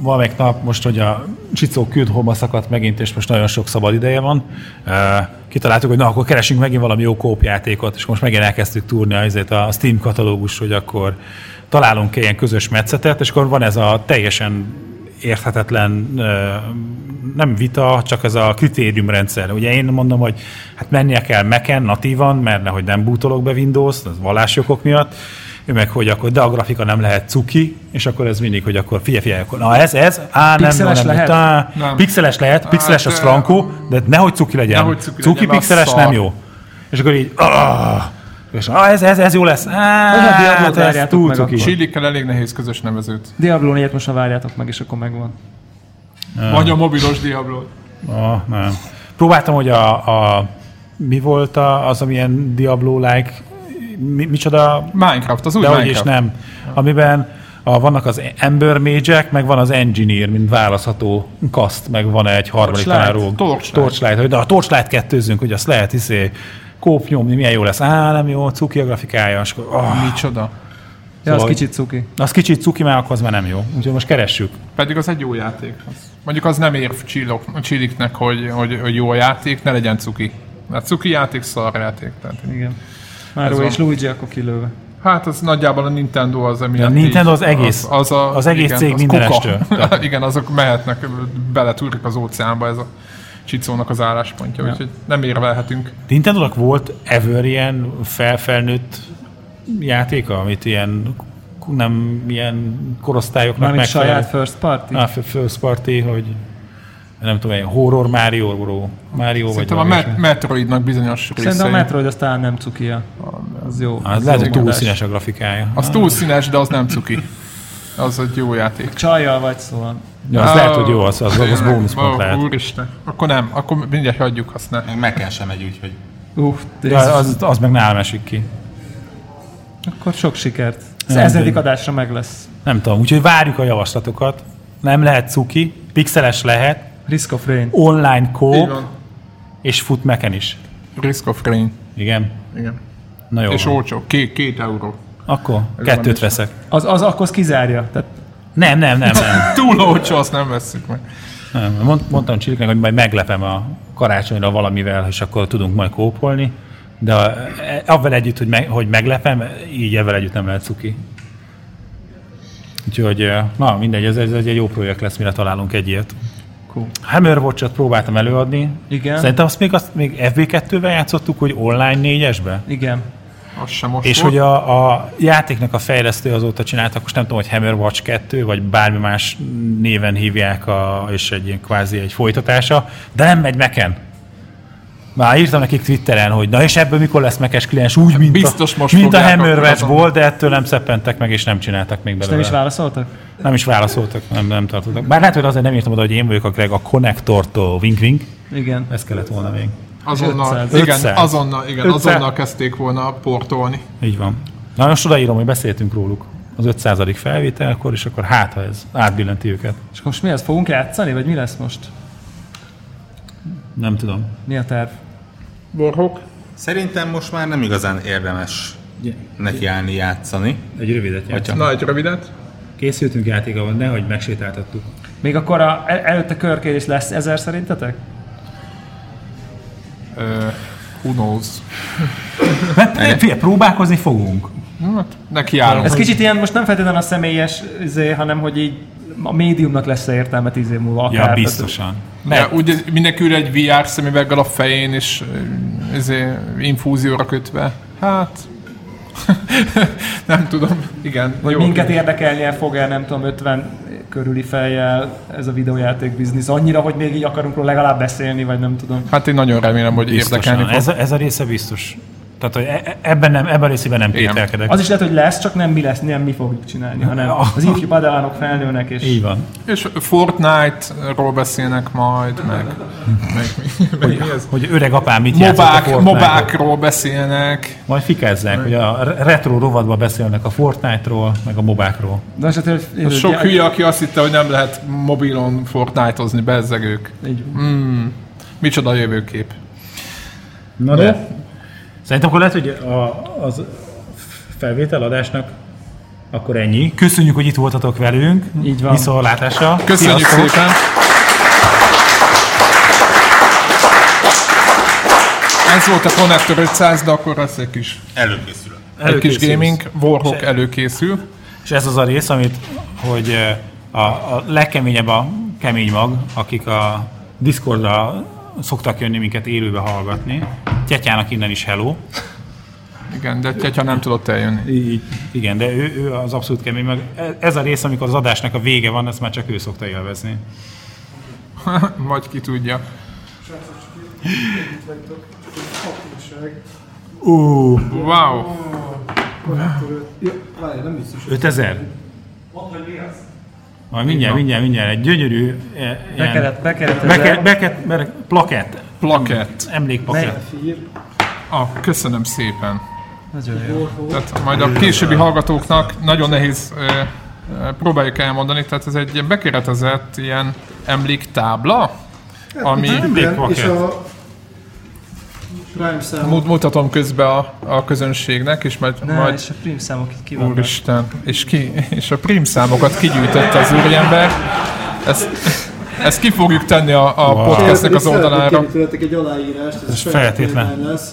valamelyik nap most, hogy a Csicó küld hova szakadt megint, és most nagyon sok szabad ideje van. Kitaláltuk, hogy na, akkor keresünk megint valami jó kópjátékot, és most megint elkezdtük túrni azért a Steam katalógus, hogy akkor találunk ilyen közös metszetet, és akkor van ez a teljesen érthetetlen nem vita, csak ez a kritériumrendszer. Ugye én mondom, hogy hát mennie kell Mac-en natívan, mert nehogy nem bootolok be Windows-t, az vallásjogok miatt, ő meg, hogy akkor, de a grafika nem lehet cuki, és akkor ez mindig, hogy akkor figyelj, figyelj, akkor, na ez, ez, á, nem, Pixeles nem, lehet? Á, Nem. Pixeles lehet, pixeles Hát, az frankó, de nehogy cuki legyen. Nehogy cuki cuki legyen, pixeles szar. nem jó. És akkor így, ah, és ah, ez, ez, ez jó lesz. Vagy a Diablo-t hát ez várjátok túl meg cuki. Chili-kkel elég nehéz közös nevezőt. Diablo 4 most már várjátok meg, és akkor megvan. Vagy a mobilos Diablo. Ah, nem. Próbáltam, hogy a, a mi volt a, az, amilyen Diablo-like, mi, micsoda Minecraft, az új De hogy is Minecraft. nem. Amiben a, vannak az Ember mage meg van az Engineer, mint választható kaszt, meg van egy harmadik róg. Torchlight. Torchlight. De a Torchlight kettőzünk, hogy azt lehet hiszé kóp nyomni, milyen jó lesz. Á, nem jó, cuki a grafikája. És akkor, oh, Micsoda. Ja, az Szóval- kicsit cuki. az kicsit cuki, már akkor az már nem jó. Úgyhogy most keressük. Pedig az egy jó játék. Az. Mondjuk az nem ér csillok, csilliknek, hogy, hogy, hogy jó a játék, ne legyen cuki. Mert cuki játék, szar játék. Tehát. Igen. Mario van. és Luigi akkor kilőve. Hát az nagyjából a Nintendo az, ami... A Nintendo az egész- az egész cég minden estől. igen, azok mehetnek, beletúrik az óceánba ez a csicónak az álláspontja, Ja. úgyhogy nem érvelhetünk. nintendo volt ever ilyen felfelnőtt játéka, amit ilyen nem ilyen korosztályoknak Mármint megfelel? saját first party? A First Party, hogy nem tudom, egy horror Mario, Mario vagy Szerintem a valami Met-. Metroidnak bizonyos Szerintem a részei. Metroid az talán nem cukia. Az jó. Az Az lehet, hogy túl színes a grafikája. Az túl színes, de az nem cuki. Az egy jó játék. Csajjal vagy szóval. Ja, az lehet, hogy jó, az, az, az bónuszpont Ó, lehet. Úristen. Akkor nem, akkor mindjárt hagyjuk, azt ne. Meg Mac-en sem megy, úgyhogy Uff, De az, az meg nálam esik ki. akkor sok sikert. Az Nem, ezredik de- adásra meg lesz. Nem tudom, úgyhogy várjuk a javaslatokat. Nem lehet cuki, pixeles lehet, Risk of Rain. online van. és fut meken is. Risk of Rain. Igen? Igen. Na jó. És van. olcsó. Két, két euró. Akkor van kettőt veszek. Az, az akkor az kizárja. Tehát Nem, nem, nem, nem. Túl olcsó, azt nem vesszük meg. nem. Mond, mondtam Csiliknek, hogy majd meglepem a karácsonyra valamivel, és akkor tudunk majd kópolni. De a- e- avval együtt, hogy, meg, hogy meglepem, így ebben együtt nem lehet cuki. Úgyhogy, eh, na mindegy, ez, ez egy jó projekt lesz, mire találunk egy ilyet. Cool. Hammerwatch-ot próbáltam előadni. Igen. Szerintem azt még, azt még FB2-vel játszottuk, hogy online négyesbe? Igen. Az sem most És volt. hogy a, a játéknak a fejlesztő azóta csináltak, most nem tudom, hogy Hammerwatch 2, vagy bármi más néven hívják, a, és egy ilyen kvázi egy folytatása, de nem megy meken. Már írtam nekik Twitteren, hogy na és ebből mikor lesz mekes kliens, úgy, mint Biztos a, most mint a azon. de ettől nem szeppentek meg, és nem csináltak még És belőle. nem is válaszoltak? nem is válaszoltak, nem, nem tartottak. Bár lehet, hogy azért nem írtam oda, hogy én vagyok a Greg a konnektortól, wink wink. Igen. Ez kellett volna még. Azonnal, 500. igen, 500. azonnal, igen, 500. azonnal kezdték volna portolni. Így van. Na most odaírom, hogy beszéltünk róluk az 500. felvételkor, és akkor hát, ha ez átbillenti őket. És most mi lesz? Fogunk játszani, vagy mi lesz most? Nem tudom. Mi a terv? Borhok? szerintem most már nem igazán érdemes nekiállni játszani. Egy rövidet játszunk. Na, egy rövidet. Készültünk játékával, nehogy megsétáltattuk. Még akkor a, el, előtte körkérés lesz ezer szerintetek? Ö, Who knows? Mert figyelj, próbálkozni fogunk. Hát, neki állunk. Ez kicsit ilyen, most nem feltétlenül a személyes, izé, hanem hogy így a médiumnak lesz -e értelme tíz év múlva akár. Ja, biztosan. Ja, ugye mindenki ül egy VR szemüveggel a fején, és ö, izé, infúzióra kötve. Hát... nem tudom, igen. Vagy minket érdekelnie fog-e, nem tudom, 50 körüli fejjel ez a videójáték biznisz annyira, hogy még így akarunk róla legalább beszélni, vagy nem tudom. Hát én nagyon remélem, hogy érdekelni Biztosan. fog. Ez, a, ez a része biztos. Tehát, hogy e- e- ebben, nem, ebben a részében nem kételkedek. Az is lehet, hogy lesz, csak nem mi lesz, nem mi fogjuk csinálni, hanem az ifjú padávánok felnőnek, és Így van. És Fortnite-ról beszélnek majd, meg, meg, meg mi ez? Hogy öreg apám mit a Mobák, Fortnite-ot. mobákról beszélnek. Majd fikázzák, hogy a re- retro rovatban beszélnek a Fortnite-ról, meg a mobákról. De az, hogy, Az sok hülye, aki azt hitte, hogy nem lehet mobilon Fortnite-ozni, bezzegők. Így. Micsoda jövőkép. Na de? Szerintem akkor lehet, hogy a, az felvételadásnak akkor ennyi. Köszönjük, hogy itt voltatok velünk. Így van. Viszontlátásra. Köszönjük Sziasztok! szépen! Ez volt a Connector 500, de akkor lesz egy kis, Előkészülök. egy kis gaming. Warhawk előkészül. És ez az a rész, amit, hogy a, a legkeményebb a kemény mag, akik a Discordra szoktak jönni minket élőbe hallgatni. Tyetyának innen is hello. Igen, de Tyetya nem tudott eljönni. Így, igen, de ő, ő az abszolút kemény mag. Ez a rész, amikor az adásnak a vége van, ezt már csak ő szokta élvezni. Majd ki tudja. Ú, Wow! Várj, nem biztos. 5000? Majd mindjárt, mindjárt, mindjárt. Egy gyönyörű eh, Bekeret, bekeret, beke, beke, beke, plakett, Plakett. emlékplakett. Fír. Ah, köszönöm szépen. Nagyon jó. Tehát majd a későbbi hallgatóknak nagyon nehéz ö, ö, próbáljuk elmondani, tehát ez egy ilyen bekeretezett ilyen emléktábla, ami Igen, és a Prime számok. mut- mutatom közben a, a közönségnek, és majd, Ne, majd és a prim számok itt ki vannak. úristen, és, ki, és a prim számokat kigyűjtötte az úriember. Ezt, ezt ki fogjuk tenni a, a Wow. podcastnek az Szeretnék oldalára. tőletek egy aláírást, ez, Ez feltétlen. lesz.